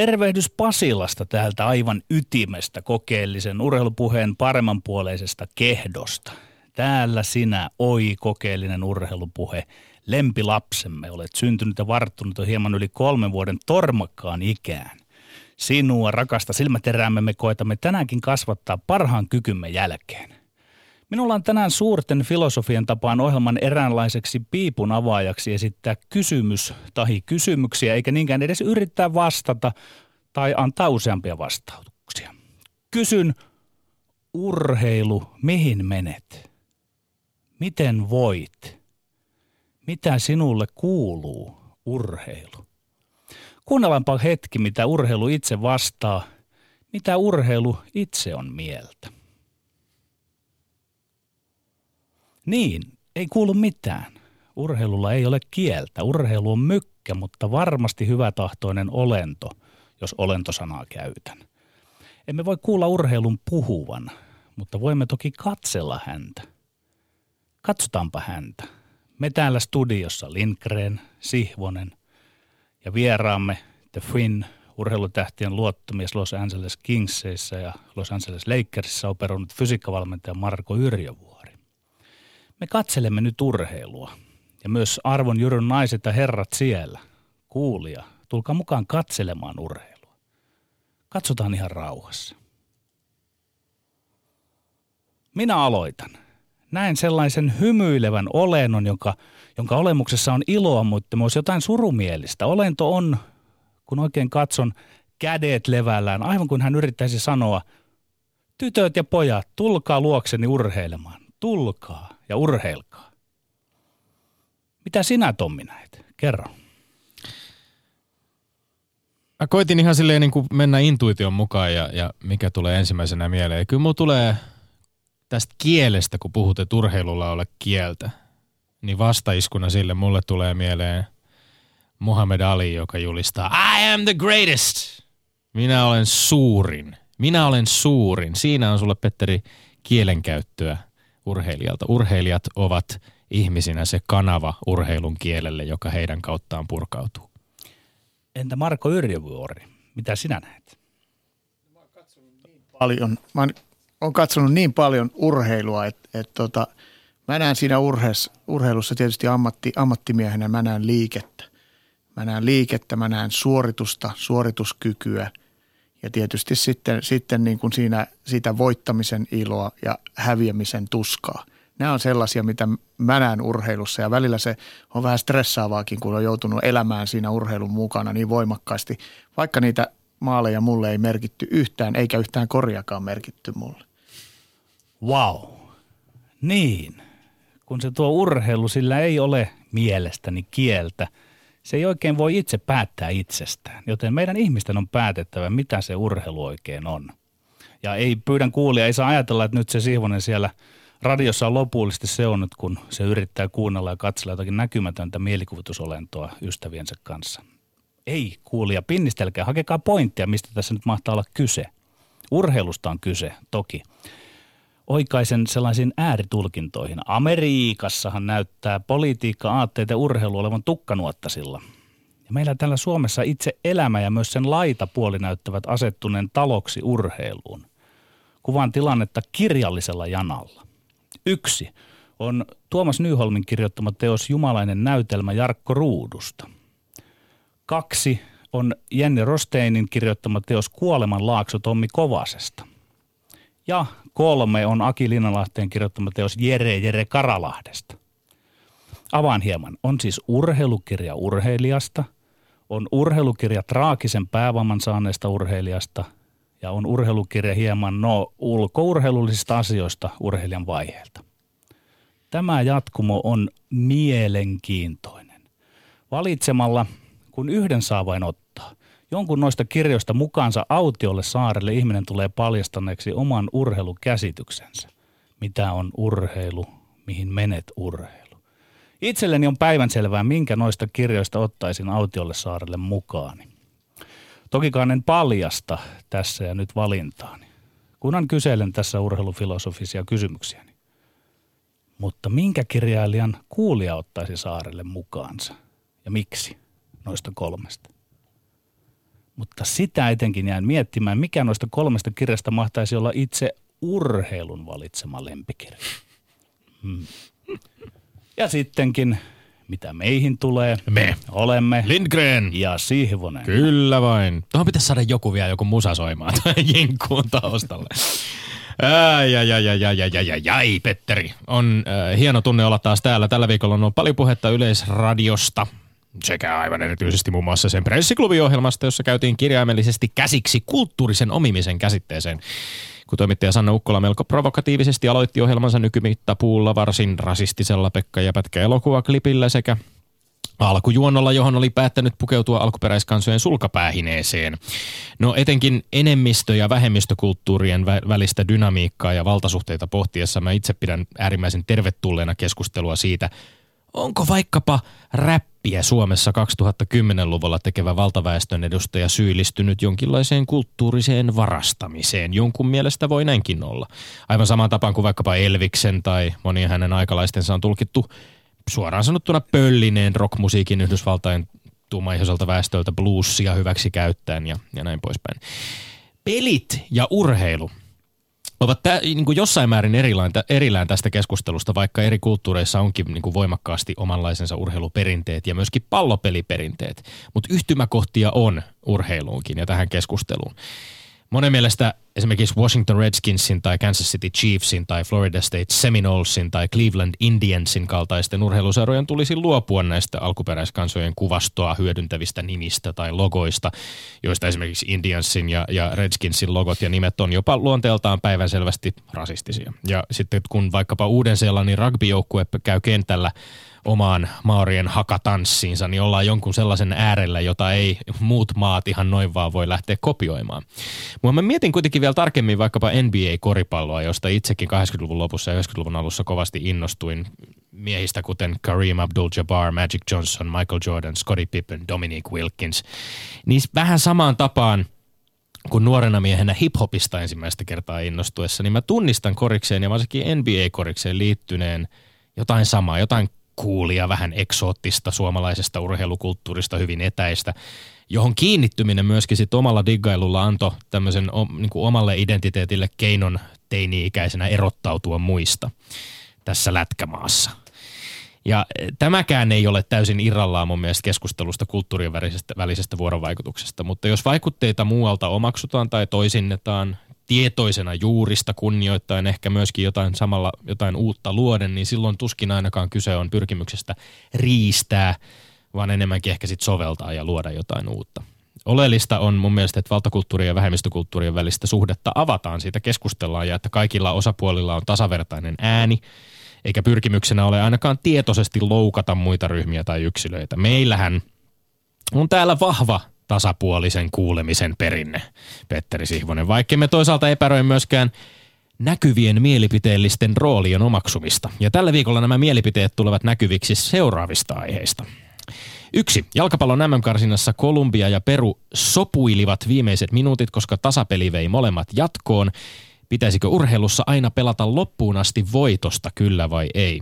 Tervehdys Pasilasta täältä aivan ytimestä kokeellisen urheilupuheen paremmanpuoleisesta kehdosta. Täällä sinä, oi kokeellinen urheilupuhe, lempilapsemme, olet syntynyt ja varttunut jo hieman yli kolmen vuoden tormakkaan ikään. Sinua, rakasta silmäteräämme, me koetamme tänäänkin kasvattaa parhaan kykymme jälkeen. Minulla on tänään suurten filosofian tapaan ohjelman eräänlaiseksi piipun avaajaksi esittää kysymys tai kysymyksiä, eikä niinkään edes yrittää vastata tai antaa useampia vastauksia. Kysyn, urheilu, mihin menet? Miten voit? Mitä sinulle kuuluu, urheilu? Kuunnellaanpa hetki, mitä urheilu itse vastaa, mitä urheilu itse on mieltä. Niin, ei kuulu mitään. Urheilulla ei ole kieltä. Urheilu on mykkä, mutta varmasti hyvätahtoinen olento, jos olentosanaa käytän. Emme voi kuulla urheilun puhuvan, mutta voimme toki katsella häntä. Katsotaanpa häntä. Me täällä studiossa Lindgren, Sihvonen ja vieraamme The Finn, urheilutähtien luottomies Los Angeles Kingseissä ja Los Angeles Lakersissa operoinut fysiikkavalmentaja Marko Yrjövuo. Me katselemme nyt urheilua. Ja myös arvon Jyrön naiset ja herrat siellä. Kuulija, tulkaa mukaan katselemaan urheilua. Katsotaan ihan rauhassa. Minä aloitan. Näen sellaisen hymyilevän olennon, jonka, jonka olemuksessa on iloa, mutta myös jotain surumielistä. Olento on, kun oikein katson, kädet levällään, aivan kuin hän yrittäisi sanoa, tytöt ja pojat, tulkaa luokseni urheilemaan. Tulkaa ja urheilkaa. Mitä sinä Tommi näet? Kerro. Mä koitin ihan silleen niin kuin mennä intuition mukaan ja, ja mikä tulee ensimmäisenä mieleen. Kyllä mulla tulee tästä kielestä, kun puhut, että urheilulla ole kieltä, niin vastaiskuna sille mulle tulee mieleen Muhammad Ali, joka julistaa I am the greatest. Minä olen suurin. Minä olen suurin. Siinä on sulle, Petteri, kielenkäyttöä urheilijalta. Urheilijat ovat ihmisinä se kanava urheilun kielelle, joka heidän kauttaan purkautuu. Entä Marko Yrjövuori, mitä sinä näet? Mä niin paljon, mä olen katsonut niin paljon urheilua, että, että tota, mä näen siinä urheis, urheilussa tietysti ammatti, ammattimiehenä, mä näen liikettä. Mä näen liikettä, mä näen suoritusta, suorituskykyä – ja tietysti sitten, sitten niin kuin siinä sitä voittamisen iloa ja häviämisen tuskaa. Nämä on sellaisia, mitä mä näen urheilussa ja välillä se on vähän stressaavaakin, kun on joutunut elämään siinä urheilun mukana niin voimakkaasti, vaikka niitä maaleja mulle ei merkitty yhtään, eikä yhtään korjakaan merkitty mulle. Wow. Niin. Kun se tuo urheilu, sillä ei ole mielestäni kieltä – se ei oikein voi itse päättää itsestään, joten meidän ihmisten on päätettävä, mitä se urheilu oikein on. Ja ei pyydän kuulia, ei saa ajatella, että nyt se Sihvonen siellä radiossa on lopullisesti se on nyt, kun se yrittää kuunnella ja katsella jotakin näkymätöntä mielikuvitusolentoa ystäviensä kanssa. Ei kuulia, pinnistelkää, hakekaa pointtia, mistä tässä nyt mahtaa olla kyse. Urheilusta on kyse, toki oikaisen sellaisiin ääritulkintoihin. Amerikassahan näyttää politiikka, aatteet ja urheilu olevan tukkanuottasilla. Ja meillä täällä Suomessa itse elämä ja myös sen laitapuoli näyttävät asettuneen taloksi urheiluun. Kuvaan tilannetta kirjallisella janalla. Yksi on Tuomas Nyholmin kirjoittama teos Jumalainen näytelmä Jarkko Ruudusta. Kaksi on Jenni Rosteinin kirjoittama teos Kuoleman laakso Tommi Kovasesta. Ja kolme on Aki Linnanlahteen kirjoittama teos Jere Jere Karalahdesta. Avaan hieman. On siis urheilukirja urheilijasta, on urheilukirja traagisen päävamman saaneesta urheilijasta ja on urheilukirja hieman no ulkourheilullisista asioista urheilijan vaiheelta. Tämä jatkumo on mielenkiintoinen. Valitsemalla, kun yhden saa vain ottaa, jonkun noista kirjoista mukaansa autiolle saarelle ihminen tulee paljastaneeksi oman urheilukäsityksensä. Mitä on urheilu, mihin menet urheilu. Itselleni on päivänselvää, minkä noista kirjoista ottaisin autiolle saarelle mukaani. Tokikaan en paljasta tässä ja nyt valintaani, kunhan kyselen tässä urheilufilosofisia kysymyksiäni. Mutta minkä kirjailijan kuulija ottaisi saarelle mukaansa? ja miksi noista kolmesta. Mutta sitä etenkin jään miettimään, mikä noista kolmesta kirjasta mahtaisi olla itse urheilun valitsema lempikirja. Hmm. Ja sittenkin, mitä meihin tulee. Me. Olemme. Lindgren. Ja Sihvonen. Kyllä vain. Tuohon pitäisi saada joku vielä, joku musa soimaan jinkkuun taustalle. Ai, ai, ai, ai, ai, ai, ai, ai, Petteri. On äh, hieno tunne olla taas täällä. Tällä viikolla on ollut paljon puhetta Yleisradiosta sekä aivan erityisesti muun muassa sen pressiklubiohjelmasta, jossa käytiin kirjaimellisesti käsiksi kulttuurisen omimisen käsitteeseen. Kun toimittaja Sanna Ukkola melko provokatiivisesti aloitti ohjelmansa nykymittapuulla varsin rasistisella Pekka ja Pätkä elokuvaklipillä sekä alkujuonnolla, johon oli päättänyt pukeutua alkuperäiskansojen sulkapäähineeseen. No etenkin enemmistö- ja vähemmistökulttuurien vä- välistä dynamiikkaa ja valtasuhteita pohtiessa mä itse pidän äärimmäisen tervetulleena keskustelua siitä, onko vaikkapa räppiä Suomessa 2010-luvulla tekevä valtaväestön edustaja syyllistynyt jonkinlaiseen kulttuuriseen varastamiseen. Jonkun mielestä voi näinkin olla. Aivan samaan tapaan kuin vaikkapa Elviksen tai monien hänen aikalaistensa on tulkittu suoraan sanottuna pöllineen rockmusiikin Yhdysvaltain tummaihoiselta väestöltä bluesia hyväksi käyttäen ja, ja näin poispäin. Pelit ja urheilu ovat tä, niin kuin jossain määrin erillään, erillään tästä keskustelusta, vaikka eri kulttuureissa onkin niin kuin voimakkaasti omanlaisensa urheiluperinteet ja myöskin pallopeliperinteet. Mutta yhtymäkohtia on urheiluunkin ja tähän keskusteluun. Monen mielestä esimerkiksi Washington Redskinsin tai Kansas City Chiefsin tai Florida State Seminolsin tai Cleveland Indiansin kaltaisten urheiluseurojen tulisi luopua näistä alkuperäiskansojen kuvastoa hyödyntävistä nimistä tai logoista, joista esimerkiksi Indiansin ja, ja Redskinsin logot ja nimet on jopa luonteeltaan päivänselvästi rasistisia. Ja sitten kun vaikkapa Uuden-Seelannin rugbyjoukkue käy kentällä omaan maorien hakatanssiinsa, niin ollaan jonkun sellaisen äärellä, jota ei muut maat ihan noin vaan voi lähteä kopioimaan. Mutta mä mietin kuitenkin vielä tarkemmin vaikkapa NBA-koripalloa, josta itsekin 80-luvun lopussa ja 90-luvun alussa kovasti innostuin miehistä kuten Kareem Abdul-Jabbar, Magic Johnson, Michael Jordan, Scottie Pippen, Dominic Wilkins. Niin vähän samaan tapaan kun nuorena miehenä hiphopista ensimmäistä kertaa innostuessa, niin mä tunnistan korikseen ja varsinkin NBA-korikseen liittyneen jotain samaa, jotain kuulia, vähän eksoottista suomalaisesta urheilukulttuurista, hyvin etäistä, johon kiinnittyminen myöskin sit omalla diggailulla antoi tämmöisen niin kuin omalle identiteetille keinon teini-ikäisenä erottautua muista tässä lätkämaassa. Ja tämäkään ei ole täysin irrallaan mun mielestä keskustelusta kulttuurien välisestä, välisestä vuorovaikutuksesta, mutta jos vaikutteita muualta omaksutaan tai toisinnetaan tietoisena juurista kunnioittain ehkä myöskin jotain samalla jotain uutta luoden, niin silloin tuskin ainakaan kyse on pyrkimyksestä riistää, vaan enemmänkin ehkä sit soveltaa ja luoda jotain uutta. Oleellista on mun mielestä, että valtakulttuurien ja vähemmistökulttuurien välistä suhdetta avataan, siitä keskustellaan ja että kaikilla osapuolilla on tasavertainen ääni, eikä pyrkimyksenä ole ainakaan tietoisesti loukata muita ryhmiä tai yksilöitä. Meillähän on täällä vahva tasapuolisen kuulemisen perinne, Petteri Sihvonen, vaikka me toisaalta epäröi myöskään näkyvien mielipiteellisten roolien omaksumista. Ja tällä viikolla nämä mielipiteet tulevat näkyviksi seuraavista aiheista. Yksi. Jalkapallon MM-karsinassa Kolumbia ja Peru sopuilivat viimeiset minuutit, koska tasapeli vei molemmat jatkoon. Pitäisikö urheilussa aina pelata loppuun asti voitosta, kyllä vai ei?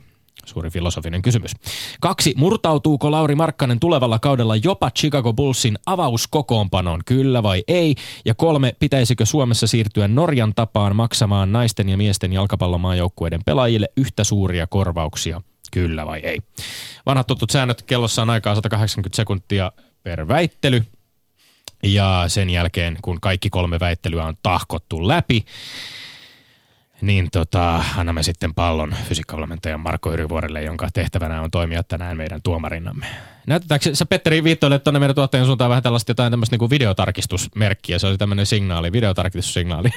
Suuri filosofinen kysymys. Kaksi. Murtautuuko Lauri Markkanen tulevalla kaudella jopa Chicago Bullsin avauskokoonpanoon, kyllä vai ei? Ja kolme. Pitäisikö Suomessa siirtyä Norjan tapaan maksamaan naisten ja miesten jalkapallomaajoukkueiden pelaajille yhtä suuria korvauksia, kyllä vai ei? Vanhat tutut säännöt. Kellossa on aikaa 180 sekuntia per väittely. Ja sen jälkeen, kun kaikki kolme väittelyä on tahkottu läpi, niin tota, annamme sitten pallon fysiikkavalmentajan Marko Yrivuorille, jonka tehtävänä on toimia tänään meidän tuomarinnamme. Näytetäänkö sä Petteri viittoille tuonne meidän tuottajan suuntaan vähän tällaista jotain tämmöistä niin videotarkistusmerkkiä? Se oli tämmöinen signaali, videotarkistussignaali.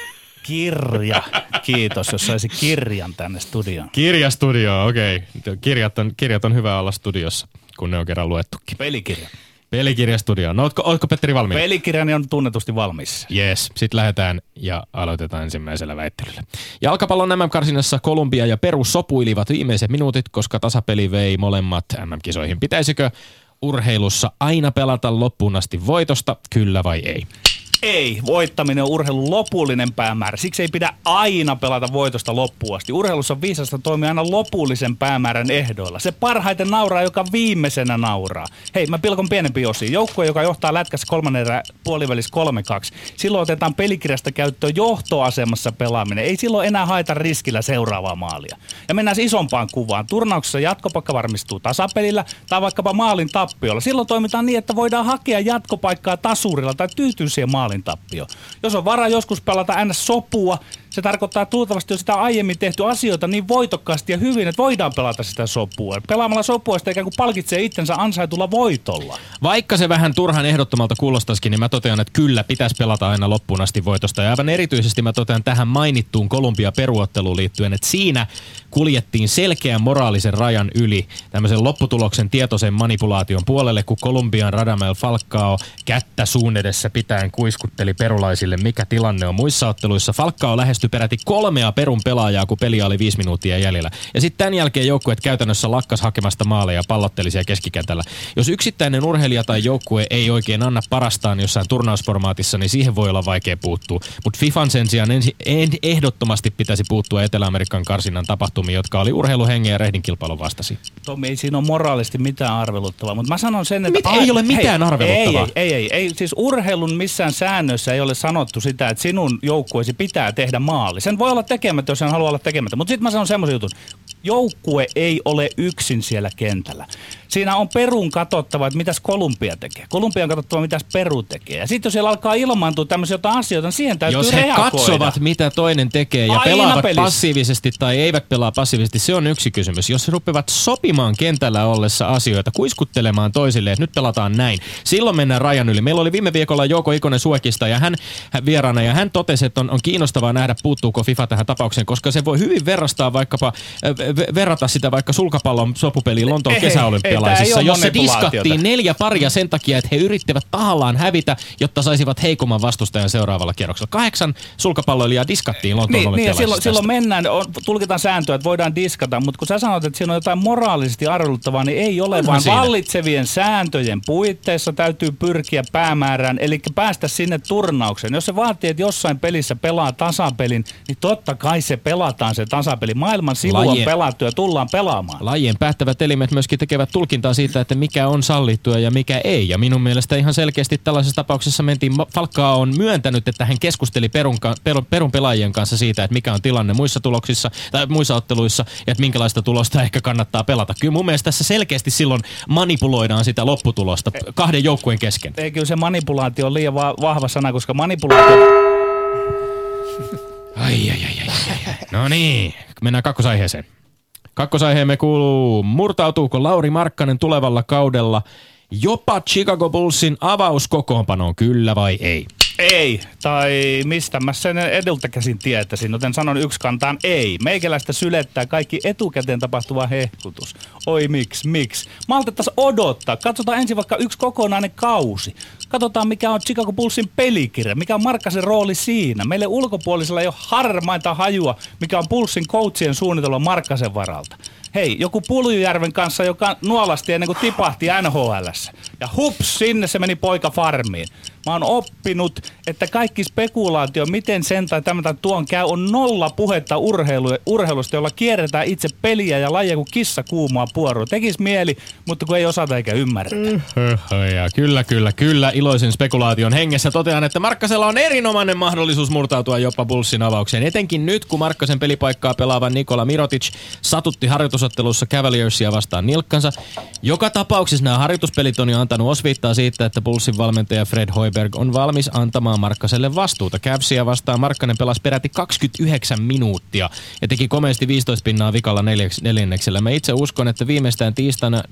Kirja. Kiitos, jos saisi kirjan tänne studioon. Kirjastudio, okei. Okay. Kirjat, on, kirjat on hyvä olla studiossa, kun ne on kerran luettukin. Pelikirja. Pelikirjastudio. No ootko, ootko Petteri valmiina? Pelikirjani on tunnetusti valmis. Yes, sitten lähdetään ja aloitetaan ensimmäisellä väittelyllä. Jalkapallon MM-karsinassa Kolumbia ja Peru sopuilivat viimeiset minuutit, koska tasapeli vei molemmat MM-kisoihin. Pitäisikö urheilussa aina pelata loppuun asti voitosta, kyllä vai ei? Ei, voittaminen on urheilun lopullinen päämäärä. Siksi ei pidä aina pelata voitosta loppuun asti. Urheilussa on viisasta toimia aina lopullisen päämäärän ehdoilla. Se parhaiten nauraa, joka viimeisenä nauraa. Hei, mä pilkon pienempi osi. Joukkue, joka johtaa lätkässä kolmannen erä puolivälissä 3-2. Silloin otetaan pelikirjasta käyttöön johtoasemassa pelaaminen. Ei silloin enää haeta riskillä seuraavaa maalia. Ja mennään isompaan kuvaan. Turnauksessa jatkopakka varmistuu tasapelillä tai vaikkapa maalin tappiolla. Silloin toimitaan niin, että voidaan hakea jatkopaikkaa tasurilla tai tyytyä siihen maalin tappioon. Jos on vara joskus pelata ns. sopua, se tarkoittaa tuultavasti, jos sitä aiemmin tehty asioita niin voitokkaasti ja hyvin, että voidaan pelata sitä sopua. Pelaamalla sopua sitä ikään kuin palkitsee itsensä ansaitulla voitolla. Vaikka se vähän turhan ehdottomalta kuulostaisikin, niin mä totean, että kyllä pitäisi pelata aina loppuun asti voitosta. Ja aivan erityisesti mä totean tähän mainittuun Kolumbia peruotteluun liittyen, että siinä kuljettiin selkeän moraalisen rajan yli tämmöisen lopputuloksen tietoisen manipulaation puolelle, kun Kolumbian Radamel Falcao kättä suun edessä pitäen kuiskutteli perulaisille, mikä tilanne on muissa otteluissa. Falcao lähestyi peräti kolmea perun pelaajaa, kun peli oli viisi minuuttia jäljellä. Ja sitten tämän jälkeen joukkueet käytännössä lakkas hakemasta maaleja ja pallotteli siellä keskikentällä. Jos yksittäinen urheilija tai joukkue ei oikein anna parastaan jossain turnausformaatissa, niin siihen voi olla vaikea puuttua. Mutta FIFAn sen sijaan ensi, en, ehdottomasti pitäisi puuttua Etelä-Amerikan karsinnan tapahtumiin, jotka oli urheiluhengen ja rehdin kilpailun vastasi. Tomi, ei siinä ole moraalisti mitään arveluttavaa, mutta mä sanon sen, että... Mit, ei ole mitään hei, arveluttavaa. Ei, ei, ei, ei, siis urheilun missään säännössä ei ole sanottu sitä, että sinun joukkueesi pitää tehdä maali. Sen voi olla tekemättä, jos sen haluaa olla tekemättä, mutta sitten mä sanon semmoisen jutun. Joukkue ei ole yksin siellä kentällä. Siinä on Perun katsottava, että mitäs Kolumbia tekee. Kolumbia on katsottava, mitäs Peru tekee. Ja sitten jos siellä alkaa ilmaantua tämmöisiä jotain asioita, niin siihen täytyy Jos he reagoida. katsovat, mitä toinen tekee ja Aina pelaavat pelissä. passiivisesti tai eivät pelaa passiivisesti, se on yksi kysymys. Jos he rupeavat sopimaan kentällä ollessa asioita, kuiskuttelemaan toisille, että nyt pelataan näin, silloin mennään rajan yli. Meillä oli viime viikolla Jouko Ikonen Suekista ja hän, hän vieraana ja hän totesi, että on, on kiinnostavaa nähdä, puuttuuko FIFA tähän tapaukseen, koska se voi hyvin verrastaa vaikkapa, ve- verrata sitä vaikka sulkapallon sopupeliin Lontoon Ei, oo jossa diskattiin neljä paria sen takia, että he yrittivät tahallaan hävitä, jotta saisivat heikomman vastustajan seuraavalla kierroksella. Kahdeksan sulkapalloilijaa diskattiin Lontoon Niin, niin silloin, silloin mennään, on, tulkitaan sääntöä, että voidaan diskata, mutta kun sä sanot, että siinä on jotain moraalisesti arveluttavaa, niin ei ole, Onhan vaan siinä. vallitsevien sääntöjen puitteissa täytyy pyrkiä päämäärään, eli päästä sinne turnaukseen. Jos se vaatii, että jossain pelissä pelaa tasapelin, niin totta kai se pelataan se tasapeli. Maailman sivu on pelattu ja tullaan pelaamaan. Lajien päättävät elimet myöskin tekevät tulkintaa siitä, että mikä on sallittua ja mikä ei. Ja minun mielestä ihan selkeästi tällaisessa tapauksessa mentiin, Falkaa on myöntänyt, että hän keskusteli Perun, Perun, Perun pelaajien kanssa siitä, että mikä on tilanne muissa tuloksissa tai muissa otteluissa ja että minkälaista tulosta ehkä kannattaa pelata. Kyllä mun mielestä tässä selkeästi silloin manipuloidaan sitä lopputulosta kahden joukkueen kesken. Eikö se manipulaatio on liian va- vahva sana, koska manipulaatio... Ai, ai, ai, ai, ai, ai. No niin, mennään kakkosaiheeseen. Kakkosaiheemme kuuluu, murtautuuko Lauri Markkanen tulevalla kaudella jopa Chicago Bullsin avauskokoonpanoon, kyllä vai ei? Ei, tai mistä mä sen edulta käsin tietäisin, joten sanon yksi kantaan ei. Meikäläistä sylettää kaikki etukäteen tapahtuva hehkutus. Oi miksi, miksi? Maltettaisiin odottaa. Katsotaan ensin vaikka yksi kokonainen kausi. Katsotaan mikä on Chicago Bullsin pelikirja, mikä on Markkasen rooli siinä. Meille ulkopuolisella ei ole harmainta hajua, mikä on Bullsin coachien suunnitelma Markkasen varalta. Hei, joku Puljujärven kanssa, joka nuolasti ennen kuin tipahti NHLssä. Ja hups, sinne se meni poika farmiin. Mä oon oppinut, että kaikki spekulaatio, miten sen tai tämän tai tuon käy, on nolla puhetta urheilu, urheilusta, jolla kierretään itse peliä ja lajia kuin kissa kuumaa puorua. Tekis mieli, mutta kun ei osata eikä ymmärretä. Ja kyllä, kyllä, kyllä. Iloisen spekulaation hengessä totean, että Markkasella on erinomainen mahdollisuus murtautua jopa Bullsin avaukseen. Etenkin nyt, kun Markkasen pelipaikkaa pelaava Nikola Mirotic satutti harjoitusottelussa Cavaliersia vastaan nilkkansa. Joka tapauksessa nämä harjoituspelit on jo antanut osviittaa siitä, että Bullsin valmentaja Fred Hoiberg on valmis antamaan Markkaselle vastuuta. Cavsia vastaan Markkanen pelasi peräti 29 minuuttia ja teki komeasti 15 pinnaa vikalla neljänneksellä. Mä itse uskon, että viimeistään tiistaina,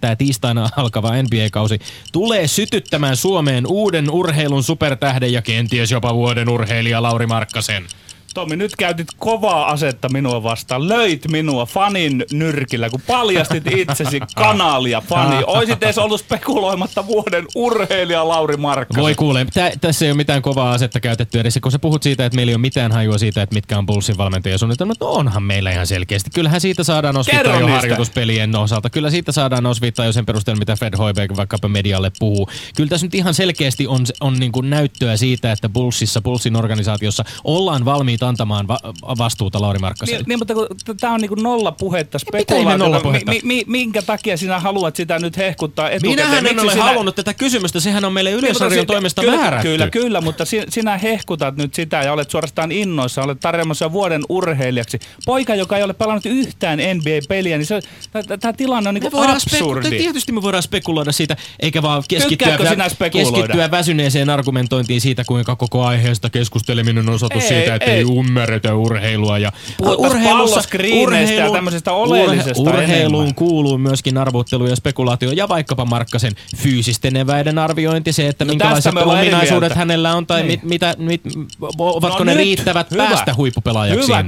tämä tiistaina alkava NBA-kausi tulee sytyttämään Suomeen uuden urheilun supertähden ja kenties jopa vuoden urheilija Lauri Markkasen. Tommi, nyt käytit kovaa asetta minua vastaan. Löit minua fanin nyrkillä, kun paljastit itsesi kanalia fani. Oisit edes ollut spekuloimatta vuoden urheilija Lauri Markkanen. Voi kuule, tä, tässä ei ole mitään kovaa asetta käytetty edes. Kun sä puhut siitä, että meillä ei ole mitään hajua siitä, että mitkä on Bullsin valmentajasuunnitelmat, no onhan meillä ihan selkeästi. Kyllähän siitä saadaan osviittaa Kerro jo harjoituspelien osalta. Kyllä siitä saadaan osviittaa jo sen perusteella, mitä Fred Hoiberg vaikkapa medialle puhuu. Kyllä tässä nyt ihan selkeästi on, on niin näyttöä siitä, että Bullsissa, Bullsin organisaatiossa ollaan valmiit antamaan va- vastuuta Lauri Markkaselle. Niin, niin, mutta tämä on niinku nolla puhetta, spekulaatiota. nollapuhetta? Mi, mi, minkä takia sinä haluat sitä nyt hehkuttaa etukäteen? Minähän en ole sinä... halunnut tätä kysymystä, sehän on meille Niin, Yleisradion si- toimesta kyllä, määrätty. Kyllä, kyllä, mutta si- sinä hehkutat nyt sitä ja olet suorastaan innoissa, olet tarjoamassa vuoden urheilijaksi. Poika, joka ei ole pelannut yhtään NBA-peliä, niin tämä tilanne on niinku absurdi. speku- tietysti me voidaan spekuloida siitä, eikä vaan keskittyä, spekuloida? keskittyä väsyneeseen argumentointiin siitä, kuinka koko aiheesta keskusteleminen on osoitus Ei, siitä, että ei, ei. Ymmärretä urheilua. Ja Puhuttaisiin palloskriineistä ja tämmöisestä oleellisesta urheiluun enemmän. kuuluu myöskin arvottelu ja spekulaatio ja vaikkapa Markkasen fyysisten eväiden arviointi, se, että No minkälaiset ominaisuudet hänellä on tai Niin. mit, mitä, mit, ovatko No ne nyt, riittävät hyvä. päästä huippupelaajaksi Hyvä,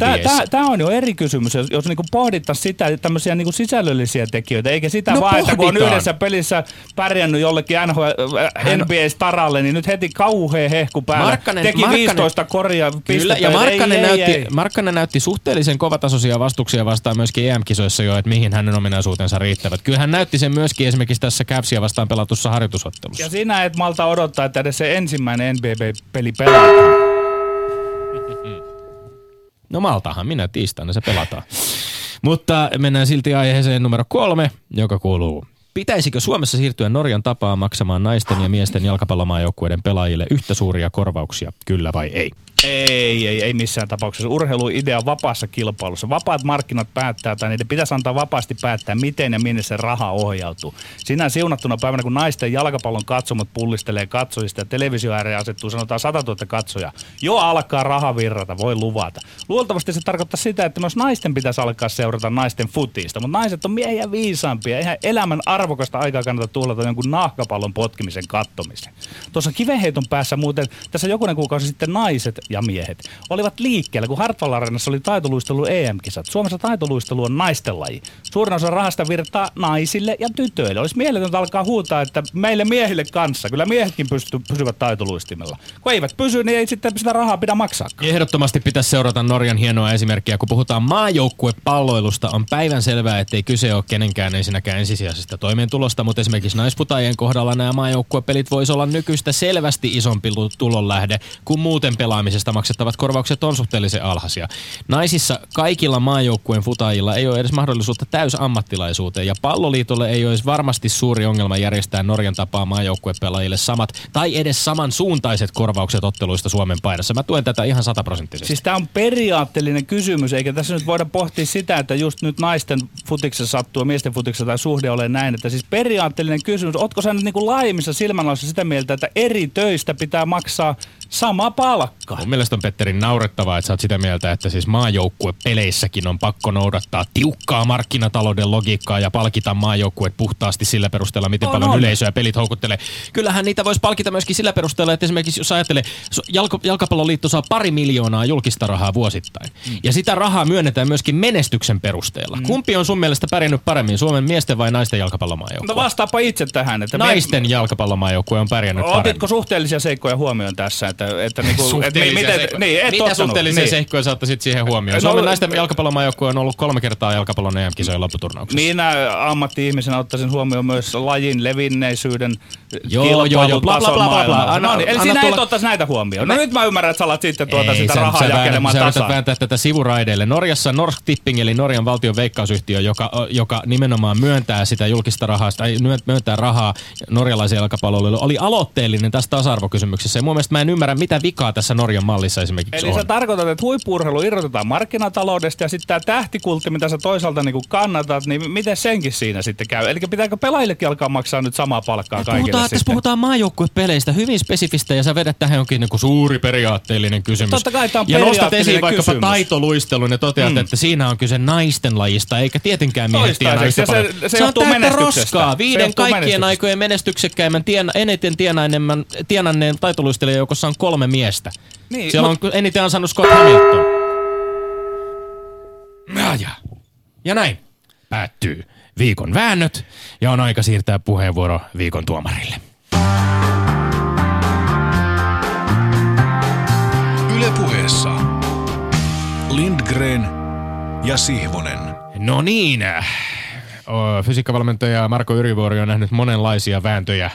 tämä on jo eri kysymys, jos, jos niinku pohdittaisiin sitä tämmöisiä niinku sisällöllisiä tekijöitä, eikä sitä No vaan, että kun on yhdessä pelissä pärjännyt jollekin NHL, äh, NBA-staralle, niin nyt heti kauhea hehku päällä. Markkanen- Teki Markkanen- 15 korjaa pistettä. Kyllä, ja Markkanen, ei, näytti, ei. Markkanen näytti suhteellisen kovatasoisia vastuksia vastaan myöskin EM-kisoissa jo, että mihin hänen ominaisuutensa riittävät. Kyllä hän näytti sen myöskin esimerkiksi tässä Cavsia vastaan pelatussa harjoitusottelussa. Ja sinä et malta odottaa, että edes se ensimmäinen NBA-peli pelataan. No maltahan minä tiistaina se pelataan. Mutta mennään silti aiheeseen numero kolme, joka kuuluu. Pitäisikö Suomessa siirtyä Norjan tapaan maksamaan naisten ja miesten jalkapallomaajoukkueiden pelaajille yhtä suuria korvauksia, kyllä vai ei? Ei, ei, ei missään tapauksessa. Urheiluidea vapaassa kilpailussa. Vapaat markkinat päättää, tai niiden pitäisi antaa vapaasti päättää, miten ja minne se raha ohjautuu. Sinä siunattuna päivänä, kun naisten jalkapallon katsomot pullistelee katsojista ja televisio asettuu, sanotaan 100 000 katsoja, jo alkaa raha virrata, voi luvata. Luultavasti se tarkoittaa sitä, että myös naisten pitäisi alkaa seurata naisten futista, mutta naiset on miehiä viisaampia. Eihän elämän arvokasta aikaa kannata tuhlata jonkun nahkapallon potkimisen kattomiseen. Tuossa kivenheiton päässä muuten, tässä jokunen kuukausi sitten naiset ja miehet olivat liikkeellä, kun Hartwall Arenassa oli taitoluistelu EM-kisat. Suomessa taitoluistelu on naisten laji. Suurin osa rahasta virtaa naisille ja tytöille. Olisi mieletöntä alkaa huutaa, että meille miehille kanssa. Kyllä miehetkin pysty, pysyvät taitoluistimella. Kun eivät pysy, niin ei sitten sitä rahaa pidä maksaa. Ehdottomasti pitäisi seurata Norjan hienoa esimerkkiä. Kun puhutaan maajoukkuepalloilusta, on päivän selvää, ettei kyse ole kenenkään ensinnäkään ensisijaisesta toimeentulosta, mutta esimerkiksi naisputajien kohdalla nämä maajoukkuepelit voisi olla nykyistä selvästi isompi tulonlähde, kun muuten pelaamisesta maksettavat korvaukset on suhteellisen alhaisia. Naisissa kaikilla maajoukkueen futajilla ei ole edes mahdollisuutta täysammattilaisuuteen, ja palloliitolle ei olisi varmasti suuri ongelma järjestää Norjan tapaa maajoukkuepelaajille samat tai edes samansuuntaiset korvaukset otteluista Suomen paidassa. Mä tuen tätä ihan sataprosenttisesti. Siis tämä on periaatteellinen kysymys, eikä tässä nyt voida pohtia sitä, että just nyt naisten futiksessa sattuu miesten futiksessa tai suhde ole näin. Että siis periaatteellinen kysymys, ootko sä nyt niin kuin laajemmissa silmänlaissa sitä mieltä, että eri töistä pitää maksaa sama palkka? Mun mielestä on Petteri naurettavaa, että sä oot sitä mieltä, että siis maajoukkuepeleissäkin on pakko noudattaa tiukkaa markkinatalouden logiikkaa ja palkita maajoukkueet puhtaasti sillä perusteella, miten On, paljon on. yleisöä pelit houkuttelee. Kyllähän niitä voisi palkita myöskin sillä perusteella, että esimerkiksi jos ajattelee, jalko, jalkapalloliitto saa pari miljoonaa julkista rahaa vuosittain. Mm. Ja sitä rahaa myönnetään myöskin menestyksen perusteella. Mm. Kumpi on sun mielestä pärjännyt paremmin, Suomen miesten vai naisten jalkapallomaajoukkue? No vastaapa itse tähän. Että Naisten jalkapallomaajoukkue on pärjännyt paremmin. Otitko suhteellisia seikkoja huomioon tässä? Että, että niinku, että Suhteellisia miten, niin, et Mitä suhteellisia niin. seikkoja sä ottaisit siihen huomioon? No, Suomen naisten jalkapallomaajoukkue on ollut kolme kertaa jalkapallon EM-kisojen lopputurnauksessa. Minä ammatti-ihmisenä ottaisin huomioon myös lajin levinneisyyden, Joo, joo, joo, bla, bla, kilpailutason bla, bla, bla. Anna- no niin, eli anna sinä et tulla- ottaisi näitä huomioon. No nyt mä ymmärrän, että sä alat sitten tuota sitä sä- rahaa sä jakelemaan sä yrität tasaan. vääntää tätä sivuraideille. Norjassa Norsk Tipping, eli Norjan valtion veikkausyhtiö, joka, joka nimenomaan myöntää sitä julkista rahaa, tai myö- myöntää rahaa norjalaisen jalkapalloille, oli aloitteellinen tässä tasa-arvokysymyksessä. Ja mun mielestä mä en ymmärrä, mitä vikaa tässä Norjan mallissa esimerkiksi Eli on. sä tarkoitat, että huippuurheilu irrotetaan markkinataloudesta ja sitten tämä tähtikultti, mitä sä toisaalta niinku kannatat, niin miten senkin siinä sitten käy? Eli pitääkö pelaajillekin alkaa maksaa nyt samaa palkkaa kaikille Puhutaan, tässä sitten? puhutaan maajoukkuepeleistä, hyvin spesifistä, ja sä vedät tähän jonkin niin suuri periaatteellinen kysymys. Totta kai tää on ja nostat esiin vaikkapa kysymys. taitoluistelun ja toteat, mm. että siinä on kyse naisten lajista, eikä tietenkään miehet Toistaiseksi, yhtä ja paljon. se- se on täyttä roskaa. Se Viiden kaikkien aikojen menestyksekkäimmän, tiena, eniten tienainemman, tienanneen taitoluistelijan joukossa on kolme miestä. Niin, Siellä mut... on eniten ansainnut Scott Hamilton. Ja, ja näin päättyy viikon väännöt ja on aika siirtää puheenvuoro viikon tuomarille. Ylepuheessa Lindgren ja Sihvonen. No niin, fysiikkavalmentaja Marko Yrivuori on nähnyt monenlaisia vääntöjä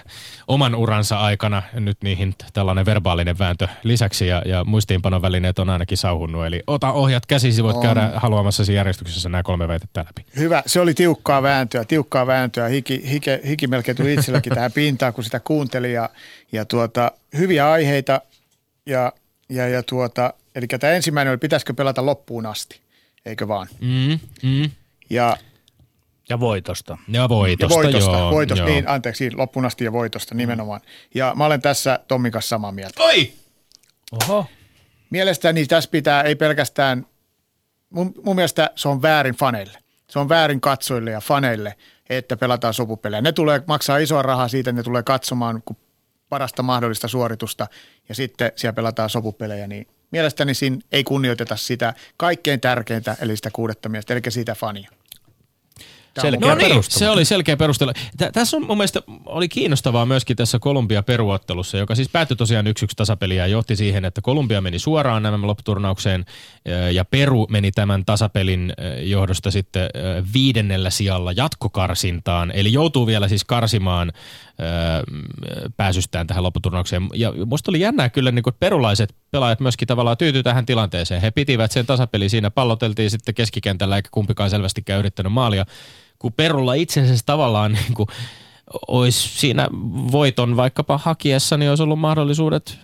oman uransa aikana. Nyt niihin tällainen verbaalinen vääntö lisäksi ja, ja muistiinpanon välineet on ainakin sauhunnut. Eli ota ohjat käsisi, voit On. käydä haluamassasi järjestyksessä nämä kolme väitettä läpi. Hyvä, se oli tiukkaa vääntöä, tiukkaa vääntöä. Hiki, hike, hiki melkein tuli itselläkin tähän pintaan, kun sitä kuunteli. Ja, ja tuota, hyviä aiheita. Ja, ja, ja tuota, eli tämä ensimmäinen oli, pitäisikö pelata loppuun asti, eikö vaan? Mm, mm. Ja, Ja voitosta. Ja ja voitosta, voitosta, joo. voitosta joo. niin, anteeksi, loppuun asti ja voitosta nimenomaan. Ja mä olen tässä Tommin kanssa samaa mieltä. Oi! Oho. Mielestäni tässä pitää, ei pelkästään, mun, mun mielestä se on väärin faneille. Se on väärin katsojille ja faneille, että pelataan sopupelejä. Ne tulee maksaa isoa rahaa siitä, että ne tulee katsomaan kun parasta mahdollista suoritusta ja sitten siellä pelataan sopupelejä, niin mielestäni siinä ei kunnioiteta sitä kaikkein tärkeintä, eli sitä kuudetta miestä, eli sitä fania. Selkeä No niin, se oli selkeä perustelu. Tä- Tässä on mun mielestä oli kiinnostavaa myöskin tässä Kolumbia peruottelussa, joka siis päättyi tosiaan yksi yksi tasapeliä ja johti siihen, että Kolumbia meni suoraan nämä lopputurnaukseen ja Peru meni tämän tasapelin johdosta sitten viidennellä sijalla jatkokarsintaan, eli joutuu vielä siis karsimaan pääsystään tähän lopputurnaukseen. Ja musta oli jännää kyllä, niin kuin perulaiset pelaajat myöskin tavallaan tyytyi tähän tilanteeseen. He pitivät sen tasapeli siinä, palloteltiin sitten keskikentällä eikä kumpikaan selvästikään yrittänyt maalia kun Perulla itse asiassa tavallaan niin kuin olisi siinä voiton vaikkapa hakiessa, niin olisi ollut mahdollisuudet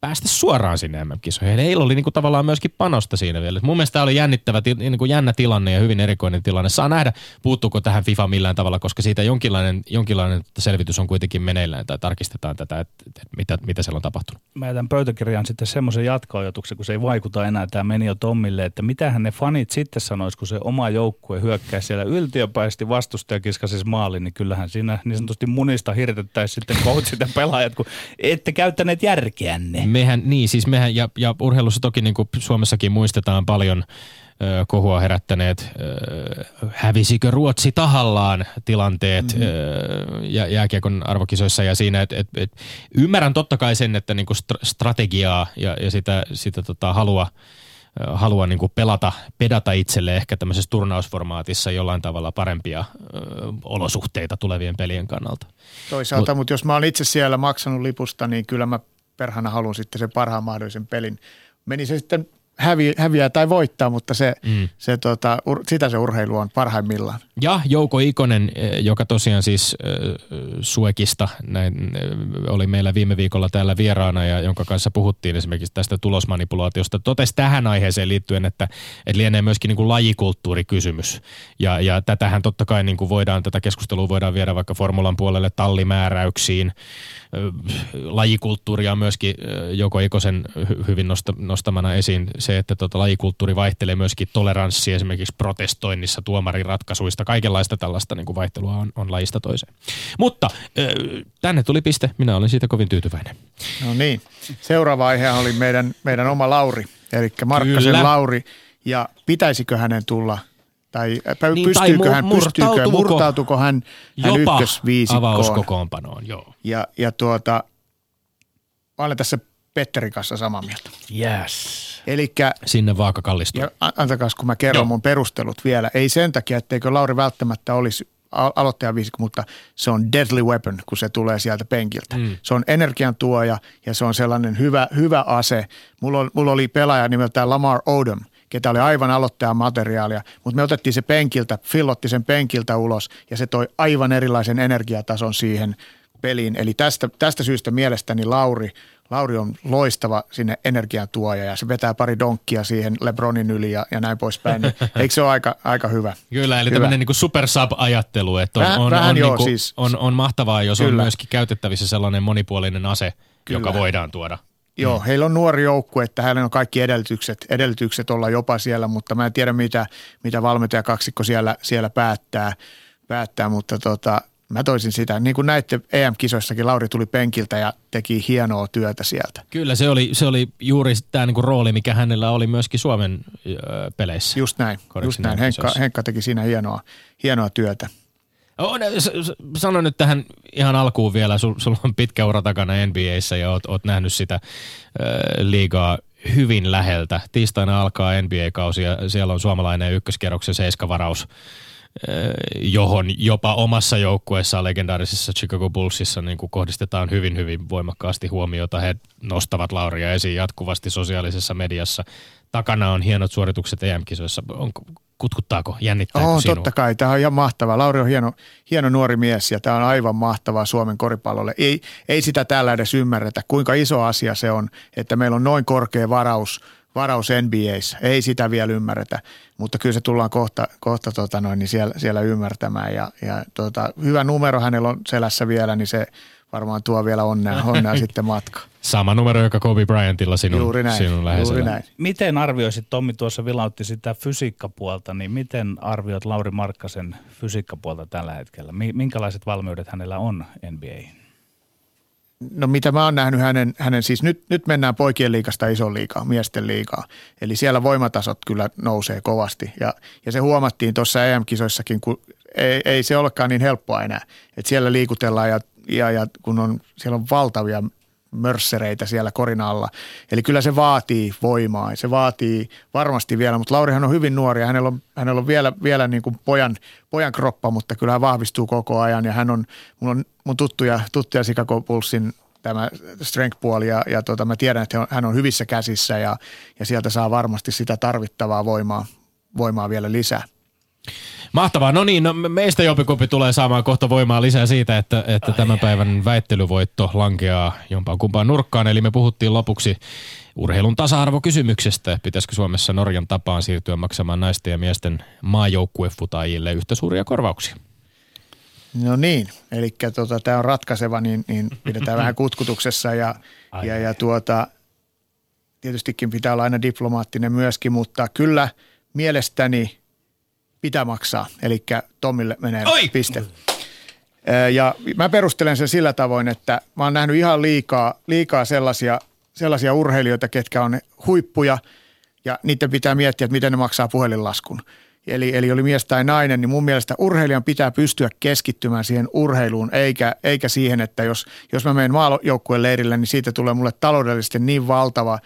päästä suoraan sinne MM-kisoihin. Heillä oli niin kuin tavallaan myöskin panosta siinä vielä. Mun mielestä tämä oli jännittävä, niin kuin jännä tilanne ja hyvin erikoinen tilanne. Saa nähdä, puuttuuko tähän FIFA millään tavalla, koska siitä jonkinlainen, jonkinlainen selvitys on kuitenkin meneillään tai tarkistetaan tätä, että, että mitä, mitä siellä on tapahtunut. Mä jätän pöytäkirjaan sitten semmoisen jatkoajatuksen, kun se ei vaikuta enää, tämä meni jo Tommille, että mitähän ne fanit sitten sanois, kun se oma joukkue hyökkää siellä yltiöpäisesti vastustaja kiskasis maaliin, niin kyllähän siinä niin sanotusti munista hirtettäisiin sitten coachit ja pelaajat, kun ette käyttäneet järkeänne. Mehän, niin siis mehän, ja, ja urheilussa toki niin kuin Suomessakin muistetaan paljon ö, kohua herättäneet, ö, hävisikö Ruotsi tahallaan tilanteet mm-hmm. ö, ja, jääkiekon arvokisoissa ja siinä, että et, et, ymmärrän totta kai sen, että niin kuin stra- strategiaa ja, ja sitä, sitä tota halua, halua niin kuin pelata, pedata itselle ehkä tämmöisessä turnausformaatissa jollain tavalla parempia ö, olosuhteita tulevien pelien kannalta. Toisaalta, mutta jos mä oon itse siellä maksanut lipusta, niin kyllä mä perhana haluan sitten sen parhaan mahdollisen pelin. Meni se sitten hävi, häviää tai voittaa, mutta se, mm. se tota, ur, sitä se urheilu on parhaimmillaan. Ja Jouko Ikonen, eh, joka tosiaan siis äh, Suekista näin, äh, oli meillä viime viikolla täällä vieraana ja jonka kanssa puhuttiin esimerkiksi tästä tulosmanipulaatiosta, totesi tähän aiheeseen liittyen, että, että lienee myöskin niin kuin lajikulttuurikysymys. Ja, ja tätähän totta kai niin kuin voidaan, tätä keskustelua voidaan viedä vaikka formulan puolelle tallimääräyksiin. Lajikulttuuria on myöskin Jouko Ikosen hy- hyvin nosta, nostamana esiin se, että tota lajikulttuuri vaihtelee myöskin toleranssi esimerkiksi protestoinnissa, tuomarin ratkaisuista, kaikenlaista tällaista niin kuin vaihtelua on, on lajista toiseen. Mutta tänne tuli piste, minä olen siitä kovin tyytyväinen. No niin. Seuraava aihe oli meidän, meidän oma Lauri, eli Markkasen Kyllä. Lauri. Ja pitäisikö hänen tulla, tai pä- Niin, tai pystyykö mur- hän, pystyykö, murtautuuko- hän, hän Jopa avauskokoonpanoon, joo. Ja, ja tuota, mä olen tässä Petterin kanssa samaa mieltä. Yes. Eli Sinne vaaka kallistuu. Ja antakaa, kun mä kerron Joo. mun perustelut vielä. Ei sen takia, etteikö Lauri välttämättä olisi al- aloittajaviisikko, mutta se on deadly weapon, kun se tulee sieltä penkiltä. Mm. Se on energiantuoja ja se on sellainen hyvä, hyvä ase. Mulla oli, mulla oli pelaaja nimeltään Lamar Odom, ketä oli aivan aloittajan materiaalia, mutta me otettiin se penkiltä, Phil otti sen penkiltä ulos ja se toi aivan erilaisen energiatason siihen peliin. Eli tästä, tästä syystä mielestäni Lauri, Lauri on loistava sinne energiantuoja ja se vetää pari donkkia siihen Lebronin yli ja, ja näin poispäin. Niin eikö se ole aika, aika hyvä? Kyllä, eli Hyvä. tämmöinen niin super sub-ajattelu, että on, Vähän- on, vähän on, joo, niin kuin, siis- on, on mahtavaa, jos on Kyllä. myöskin käytettävissä sellainen monipuolinen ase, Kyllä. joka voidaan tuoda. Joo, heillä on nuori joukkue, että heillä on kaikki edellytykset, edellytykset olla jopa siellä, mutta mä en tiedä mitä, mitä valmentajakaksikko siellä, siellä päättää, päättää mutta tota, Mä toisin sitä. Niin kuin näitte EM-kisoissakin, Lauri tuli penkiltä ja teki hienoa työtä sieltä. Kyllä se oli, se oli juuri tämä niinku rooli, mikä hänellä oli myöskin Suomen ö, peleissä. Just näin. Just näin. Henkka. Henkka teki siinä hienoa, hienoa työtä. S- sano nyt tähän ihan alkuun vielä, sul, sulla on pitkä ura takana NBAssä ja oot, oot nähnyt sitä äh, liigaa hyvin läheltä. Tiistaina alkaa NBA-kausi ja siellä on suomalainen ykköskierroksen seiskavaraus, äh, johon jopa omassa joukkueessaan legendaarisessa Chicago Bullsissa niin kuin kohdistetaan hyvin, hyvin voimakkaasti huomiota. He nostavat Lauria esiin jatkuvasti sosiaalisessa mediassa. Takana on hienot suoritukset EM-kisoissa. Onko, kutkuttaako, jännittääkö Oh, sinua? totta kai. Tämä on ihan mahtavaa. Lauri on hieno, hieno nuori mies ja tämä on aivan mahtavaa Suomen koripallolle. Ei, ei sitä täällä edes ymmärretä, kuinka iso asia se on, että meillä on noin korkea varaus, varaus NBAssä. Ei sitä vielä ymmärretä, mutta kyllä se tullaan kohta, kohta tota noin, niin siellä, siellä ymmärtämään. Ja, ja tota, hyvä numero hänellä on selässä vielä, niin se varmaan tuo vielä onnea, onnea sitten matka. Sama numero, joka Kobe Bryantilla sinun, Juuri näin, sinun läheisellä. juuri näin. Miten arvioisit, Tommi tuossa vilautti sitä fysiikkapuolta, niin miten arvioit Lauri Markkasen fysiikkapuolta tällä hetkellä? Mi- Minkälaiset valmiudet hänellä on NBA? No mitä mä oon nähnyt hänen, hänen siis nyt, nyt mennään poikien liikasta ison liikaa, miesten liikaa. Eli siellä voimatasot kyllä nousee kovasti ja, ja se huomattiin tuossa EM-kisoissakin, kun ei, ei se olekaan niin helppoa enää. Että siellä liikutellaan ja, ja, ja kun on, siellä on valtavia mörssereitä siellä korin alla. Eli kyllä se vaatii voimaa. Se vaatii varmasti vielä, mutta Laurihan on hyvin nuori ja hänellä on, hänellä on vielä, vielä niin kuin pojan, pojan kroppa, mutta kyllä hän vahvistuu koko ajan ja hän on, mulla on mun tuttuja, tuttuja Chicago Bullsin tämä strength-puoli ja, ja tota, mä tiedän, että hän on hyvissä käsissä ja, ja sieltä saa varmasti sitä tarvittavaa voimaa, voimaa vielä lisää. Mahtavaa. No niin, no me- meistä jompikumpi tulee saamaan kohta voimaa lisää siitä, että, että tämän päivän väittelyvoitto lankeaa jompaan kumpaan nurkkaan. Eli me puhuttiin lopuksi urheilun tasa-arvokysymyksestä. Pitäisikö Suomessa Norjan tapaan siirtyä maksamaan naisten ja miesten maajoukkuefutaajille yhtä suuria korvauksia? No niin, eli tota, tämä on ratkaiseva, niin, niin pidetään vähän kutkutuksessa ja, Ai ja, ja tuota, tietystikin pitää olla aina diplomaattinen myöskin, mutta kyllä mielestäni pitää maksaa, eli Tomille menee Oi! piste. Ja mä perustelen sen sillä tavoin, että mä oon nähnyt ihan liikaa, liikaa sellaisia, sellaisia urheilijoita, ketkä on huippuja ja niiden pitää miettiä, että miten ne maksaa puhelinlaskun. Eli, eli oli mies tai nainen, niin mun mielestä urheilijan pitää pystyä keskittymään siihen urheiluun, eikä, eikä siihen, että jos, jos mä menen maajoukkueen leirille, niin siitä tulee mulle taloudellisesti niin valtava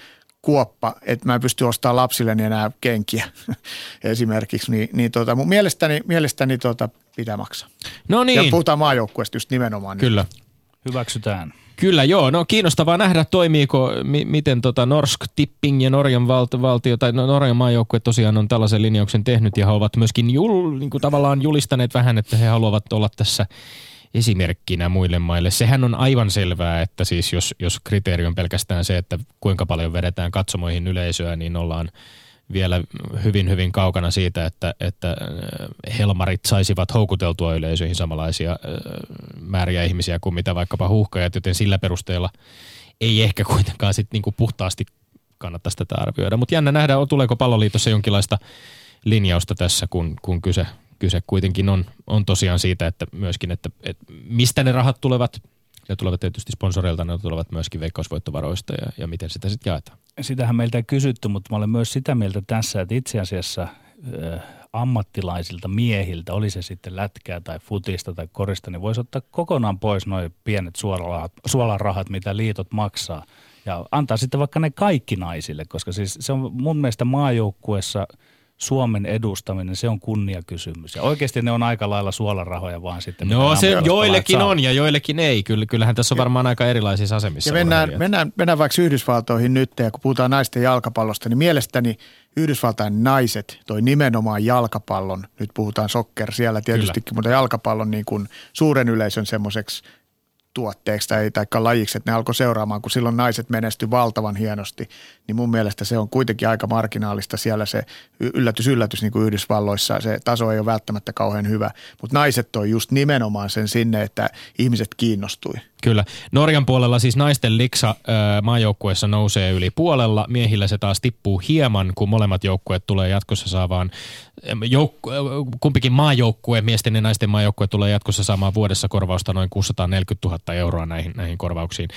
kuoppa, että mä en pysty ostamaan lapsilleni enää kenkiä esimerkiksi. Niin, niin tota, mun mielestäni, mielestäni tota, pitää maksaa. No Ja niin, puhutaan maajoukkueesta just nimenomaan. kyllä. Hyväksytään. Kyllä joo, no kiinnostavaa nähdä toimiiko, mi- miten tota Norsk Tipping ja Norjan valtio, valtio tai no, Norjan maajoukkue tosiaan on tällaisen linjauksen tehnyt ja he ovat myöskin jul, niin kuin tavallaan julistaneet vähän, että he haluavat olla tässä esimerkkinä muille maille. Sehän on aivan selvää, että siis jos, jos kriteeri on pelkästään se, että kuinka paljon vedetään katsomoihin yleisöä, niin ollaan vielä hyvin, hyvin kaukana siitä, että, että äh, helmarit saisivat houkuteltua yleisöihin samanlaisia äh, määriä ihmisiä kuin mitä vaikkapa huuhkajat, joten sillä perusteella ei ehkä kuitenkaan sit niinku puhtaasti kannattaisi tätä arvioida. Mutta jännä nähdä, tuleeko palloliitossa jonkinlaista linjausta tässä, kun, kun kyse, kyse kuitenkin on, on tosiaan siitä, että myöskin, että, että mistä ne rahat tulevat. Ne tulevat tietysti sponsoreilta, ne tulevat myöskin veikkausvoittovaroista ja, ja miten sitä sitten jaetaan. Sitähän meiltä ei kysytty, mutta mä olen myös sitä mieltä tässä, että itse asiassa ö, ammattilaisilta miehiltä, oli se sitten lätkää tai futista tai korista, niin voisi ottaa kokonaan pois noin pienet suolarahat, suolarahat, mitä liitot maksaa. Ja antaa sitten vaikka ne kaikki naisille, koska siis se on mun mielestä maajoukkuessa Suomen edustaminen, se on kunniakysymys. Ja oikeasti ne on aika lailla suolarahoja vaan sitten. mitä No se joillekin saa. on ja joillekin ei. Kyllä, kyllähän tässä on varmaan aika erilaisissa asemissa. Ja mennään, urheilijat. mennään, mennään vaikka Yhdysvaltoihin nyt, ja kun puhutaan naisten jalkapallosta, niin mielestäni Yhdysvaltain naiset toi nimenomaan jalkapallon, nyt puhutaan sokker siellä tietystikin, mutta jalkapallon niin kuin suuren yleisön semmoiseksi tuotteeksi tai, tai lajiksi, että ne alkoi seuraamaan, kun silloin naiset menesty valtavan hienosti, niin mun mielestä se on kuitenkin aika marginaalista siellä se yllätys, yllätys niin kuin Yhdysvalloissa, se taso ei ole välttämättä kauhean hyvä, mutta naiset toi just nimenomaan sen sinne, että ihmiset kiinnostui. Kyllä. Norjan puolella siis naisten liksa maajoukkueessa nousee yli puolella. Miehillä se taas tippuu hieman, kun molemmat joukkueet tulee jatkossa saavaan joukku, kumpikin maajoukkue, miesten ja naisten maajoukkue tulee jatkossa saamaan vuodessa korvausta noin 640 000 euroa näihin, näihin korvauksiin.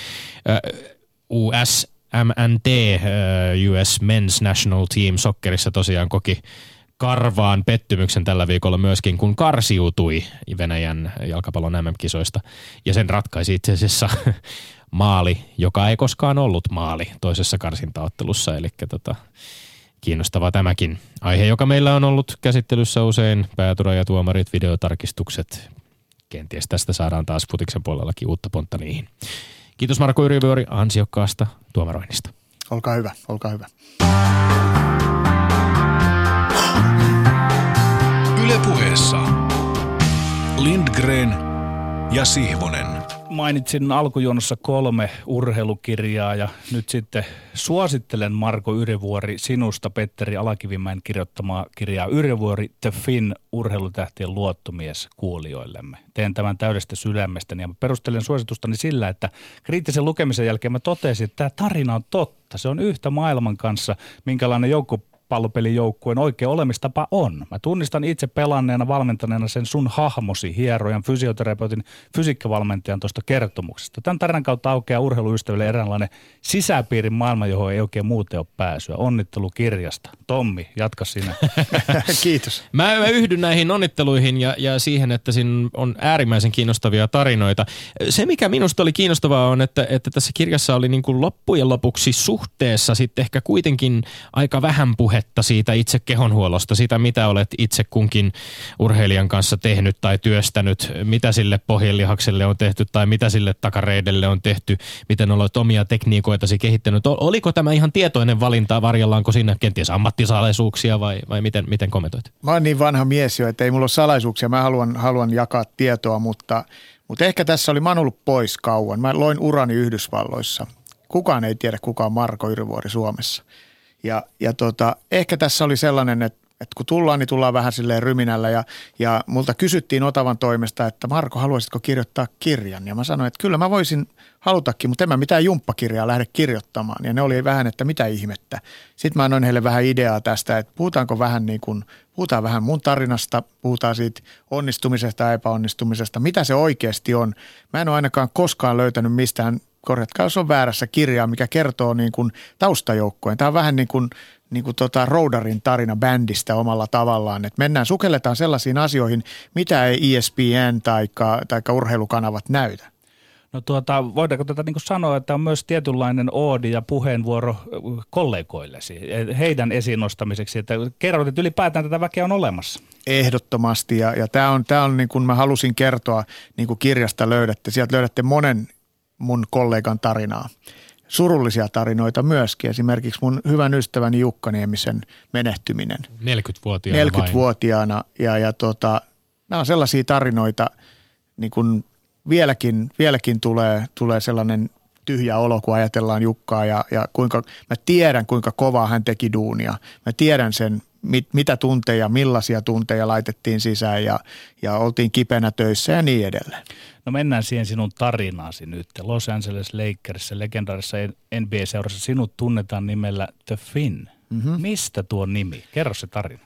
US MNT, US Men's National Team sokkerissa tosiaan koki karvaan pettymyksen tällä viikolla myöskin, kun karsiutui Venäjän jalkapallon MM-kisoista. Ja sen ratkaisi itse asiassa maali, joka ei koskaan ollut maali toisessa karsintaottelussa. Eli tota, kiinnostava tämäkin aihe, joka meillä on ollut käsittelyssä usein. Päätura ja tuomarit, videotarkistukset. Kenties tästä saadaan taas futiksen puolellakin uutta pontta niihin. Kiitos Marko Yrjövuori ansiokkaasta tuomaroinnista. Olkaa hyvä, olkaa hyvä. Ylepuheessa Lindgren ja Sihvonen. Mainitsin alkujuonossa kolme urheilukirjaa ja nyt sitten suosittelen Marko Yrjövuori sinusta Petteri Alakivimäen kirjoittamaa kirjaa Yrjövuori The Finn urheilutähtien luottomies kuulijoillemme. Teen tämän täydestä sydämestäni ja perustelen suositustani sillä, että kriittisen lukemisen jälkeen mä totesin, että tämä tarina on totta. Se on yhtä maailman kanssa, minkälainen joukko pallopelijoukkueen oikea olemistapa on. Mä tunnistan itse pelanneena, valmentaneena sen sun hahmosi, hierojan, fysioterapeutin, fysiikkavalmentajan tuosta kertomuksesta. Tämän tarinan kautta aukeaa urheiluystäville eräänlainen sisäpiirin maailma, johon ei oikein muuten ole pääsyä. Onnittelu kirjasta. Tommi, jatka sinä. Kiitos. Mä, mä yhdyn näihin onnitteluihin ja, ja siihen, että siinä on äärimmäisen kiinnostavia tarinoita. Se, mikä minusta oli kiinnostavaa, on, että, että tässä kirjassa oli niin kuin loppujen lopuksi suhteessa sitten ehkä kuitenkin aika vähän puhe puhetta siitä itse kehonhuollosta, sitä mitä olet itse kunkin urheilijan kanssa tehnyt tai työstänyt, mitä sille pohjelihakselle on tehty tai mitä sille takareidelle on tehty, miten olet omia tekniikoitasi kehittänyt. Oliko tämä ihan tietoinen valinta, varjellaanko siinä kenties ammattisalaisuuksia vai, vai miten, miten kommentoit? Mä oon niin vanha mies jo, että ei mulla ole salaisuuksia. Mä haluan, haluan jakaa tietoa, mutta, mutta ehkä tässä oli, mä ollut pois kauan. Mä loin urani Yhdysvalloissa. Kukaan ei tiedä, kuka on Marko Yrvuori Suomessa. Ja, ja tota, ehkä tässä oli sellainen, että, että kun tullaan, niin tullaan vähän silleen ryminällä ja, ja multa kysyttiin Otavan toimesta, että Marko, haluaisitko kirjoittaa kirjan? Ja mä sanoin, että kyllä mä voisin halutakin, mutta en mä mitään jumppakirjaa lähde kirjoittamaan. Ja ne oli vähän, että mitä ihmettä. Sitten mä annoin heille vähän ideaa tästä, että puhutaanko vähän niin kuin, puhutaan vähän mun tarinasta, puhutaan siitä onnistumisesta ja epäonnistumisesta, mitä se oikeasti on. Mä en ole ainakaan koskaan löytänyt mistään korjatkaa jos on väärässä kirjaa, mikä kertoo niin kuin taustajoukkojen. Tämä on vähän niin kuin, niin kuin tota Roudarin tarina bändistä omalla tavallaan, että mennään, sukelletaan sellaisiin asioihin, mitä ei ESPN tai taikka urheilukanavat näytä. No tuota, voidaanko tätä niin sanoa, että on myös tietynlainen oodi ja puheenvuoro kollegoillesi, heidän esiin nostamiseksi, että kerrot, että ylipäätään tätä väkeä on olemassa. Ehdottomasti ja, ja tämä on, tämä on niin kuin mä halusin kertoa, niin kuin kirjasta löydätte, sieltä löydätte monen mun kollegan tarinaa. Surullisia tarinoita myöskin, esimerkiksi mun hyvän ystäväni Jukka Niemisen menehtyminen. 40-vuotiaana 40-vuotiaana ja, ja tota, nämä on sellaisia tarinoita, niin kun vieläkin, vieläkin tulee, tulee sellainen tyhjä olo, kun ajatellaan Jukkaa ja, ja kuinka, mä tiedän kuinka kovaa hän teki duunia. Mä tiedän sen, mit, mitä tunteja, millaisia tunteja laitettiin sisään ja, ja oltiin kipenä töissä ja niin edelleen. No mennään siihen sinun tarinaasi nyt. Los Angeles Lakersissa, legendaarisessa NBA-seurassa, sinut tunnetaan nimellä The Finn. Mm-hmm. Mistä tuo nimi? Kerro se tarina.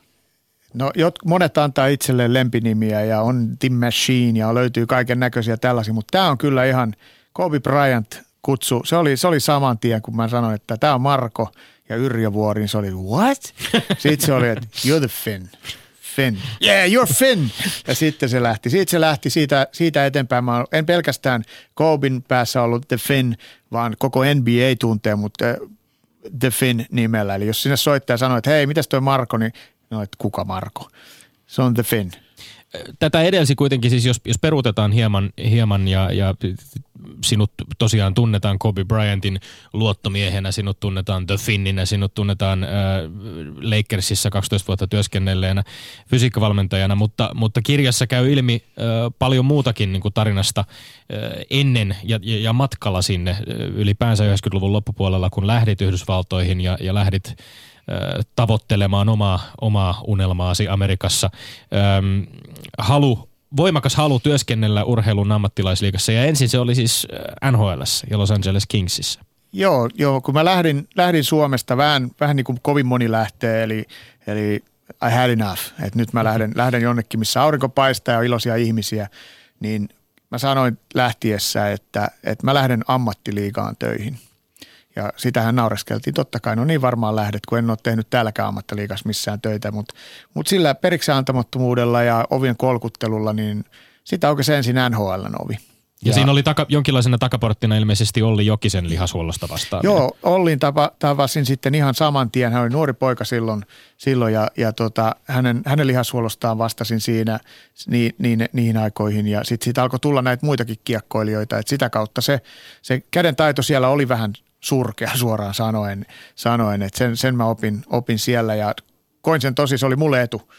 No jot, monet antaa itselleen lempinimiä ja on Tim Machine ja löytyy kaiken näköisiä tällaisia, mutta tämä on kyllä ihan Kobe Bryant kutsu. Se oli, se oli saman tien, kun mä sanoin, että tämä on Marko ja Yrjö Vuori, niin se oli what? Sitten se oli, että you're the Finn. Finn. Yeah, you're Finn. Ja sitten se lähti. Sitten se lähti siitä, siitä eteenpäin. Mä en pelkästään Kobin päässä ollut The Finn, vaan koko NBA tuntee mutta The Finn nimellä. Eli jos sinne soittaja sanoo, että hei, mitäs toi Marko, niin no, että kuka Marko? Se on The Finn tätä edelsi kuitenkin siis, jos, jos peruutetaan hieman, hieman ja, ja sinut tosiaan tunnetaan Kobe Bryantin luottomiehenä, sinut tunnetaan The Finninä, sinut tunnetaan äh, Lakersissa 12 vuotta työskennelleenä fysiikkavalmentajana, mutta, mutta kirjassa käy ilmi äh, paljon muutakin niin kuin tarinasta äh, ennen ja, ja, ja matkalla sinne äh, ylipäänsä 90-luvun loppupuolella, kun lähdit Yhdysvaltoihin ja, ja lähdit tavoittelemaan omaa, omaa unelmaasi Amerikassa. Öm, halu, voimakas halu työskennellä urheilun ammattilaisliigassa ja ensin se oli siis NHL Los Angeles Kingsissä. Joo, joo kun mä lähdin, lähdin Suomesta vähän, vähän niin kuin kovin moni lähtee, eli, eli I had enough, että nyt mä lähden, lähden jonnekin, missä aurinko paistaa ja on iloisia ihmisiä, niin mä sanoin lähtiessä, että, että mä lähden ammattiliigaan töihin. Ja sitähän naureskeltiin. Totta kai, no niin varmaan lähdet, kun en ole tehnyt täälläkään ammattiliigassa missään töitä, mutta, mutta sillä periksi antamattomuudella ja ovien kolkuttelulla, niin sitä oikein ensin NHLn ovi. Ja, ja siinä oli taka, jonkinlaisena takaporttina ilmeisesti Olli Jokisen lihashuollosta vastaan. Joo, Ollin tapa, tavasin sitten ihan saman tien. Hän oli nuori poika silloin, silloin ja, ja tota, hänen, hänen lihashuollostaan vastasin siinä niin, niin, niihin aikoihin. Ja sitten siitä alkoi tulla näitä muitakin kiekkoilijoita. Et sitä kautta se, se käden taito siellä oli vähän surkea suoraan sanoen, sanoen että sen, sen mä opin, opin siellä ja koin sen tosi, se oli mulle etu.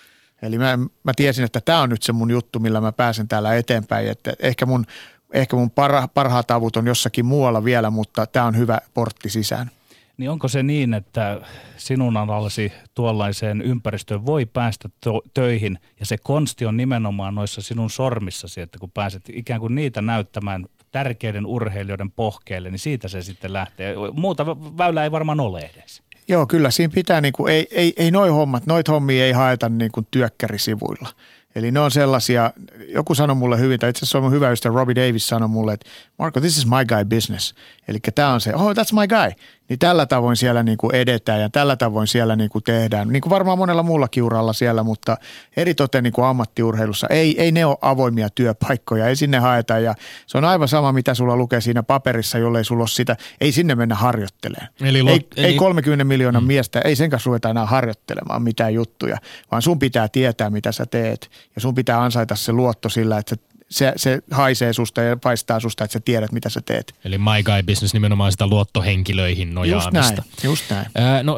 Eli mä, mä tiesin, että tämä on nyt se mun juttu, millä mä pääsen täällä eteenpäin. Että ehkä mun ehkä mun parha, parhaat avut on jossakin muualla vielä, mutta tämä on hyvä portti sisään. Niin onko se niin, että sinun alallasi tuollaiseen ympäristöön voi päästä to- töihin ja se konsti on nimenomaan noissa sinun sormissasi, että kun pääset ikään kuin niitä näyttämään tärkeiden urheilijoiden pohkeille, niin siitä se sitten lähtee. Muuta väylää ei varmaan ole edes. Joo, kyllä siinä pitää, niin kuin, ei, ei, ei noi hommat, noit hommia ei haeta niin kuin työkkärisivuilla. Eli ne on sellaisia, joku sanoi mulle hyvin, tai itse asiassa on hyvä ystävä Robbie Davis sanoi mulle, että Marco, this is my guy business. Eli tämä on se, oh that's my guy. Niin tällä tavoin siellä niin kuin edetään ja tällä tavoin siellä niin kuin tehdään. Niin kuin varmaan monella muulla uralla siellä, mutta eritoten niin kuin ammattiurheilussa. Ei, ei ne ole avoimia työpaikkoja, ei sinne haeta. Ja se on aivan sama, mitä sulla lukee siinä paperissa, jollei sulla ole sitä. Ei sinne mennä harjoittelemaan. Eli lo- ei, eli... ei 30 miljoonan mm. miestä, ei sen kanssa ruveta enää harjoittelemaan mitään juttuja, vaan sun pitää tietää, mitä sä teet. Ja sun pitää ansaita se luotto sillä, että sä se, se haisee susta ja paistaa susta, että sä tiedät, mitä sä teet. Eli My Guy Business nimenomaan sitä luottohenkilöihin nojaamista. Just näin, just näin. Ää, no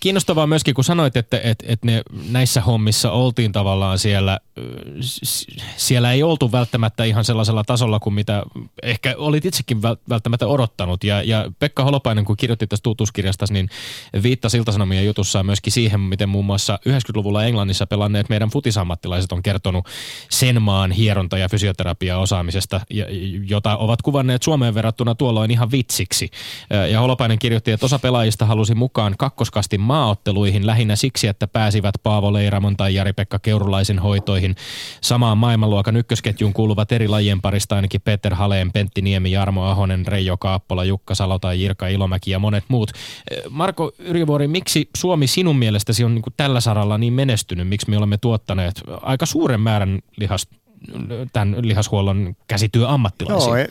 kiinnostavaa myöskin, kun sanoit, että, että, että ne, näissä hommissa oltiin tavallaan siellä, siellä ei oltu välttämättä ihan sellaisella tasolla kuin mitä ehkä olit itsekin välttämättä odottanut. Ja, ja Pekka Holopainen, kun kirjoitti tästä tutuskirjasta, niin viittasi Iltasanomien jutussaan myöskin siihen, miten muun muassa 90-luvulla Englannissa pelanneet meidän futisammattilaiset on kertonut sen maan hieronta ja fysio fysioterapiaosaamisesta, jota ovat kuvanneet Suomeen verrattuna tuolloin ihan vitsiksi. Ja Holopainen kirjoitti, että osa pelaajista halusi mukaan kakkoskastin maaotteluihin lähinnä siksi, että pääsivät Paavo Leiramon tai Jari-Pekka Keurulaisen hoitoihin. Samaan maailmanluokan ykkösketjuun kuuluvat eri lajien parista ainakin Peter Haleen, Pentti Niemi, Jarmo Ahonen, Reijo Kaappola, Jukka Salo tai Jirka Ilomäki ja monet muut. Marko Yrjövuori, miksi Suomi sinun mielestäsi on niin tällä saralla niin menestynyt? Miksi me olemme tuottaneet aika suuren määrän lihasta tämän lihashuollon käsityöammattilaisia? Joo, e,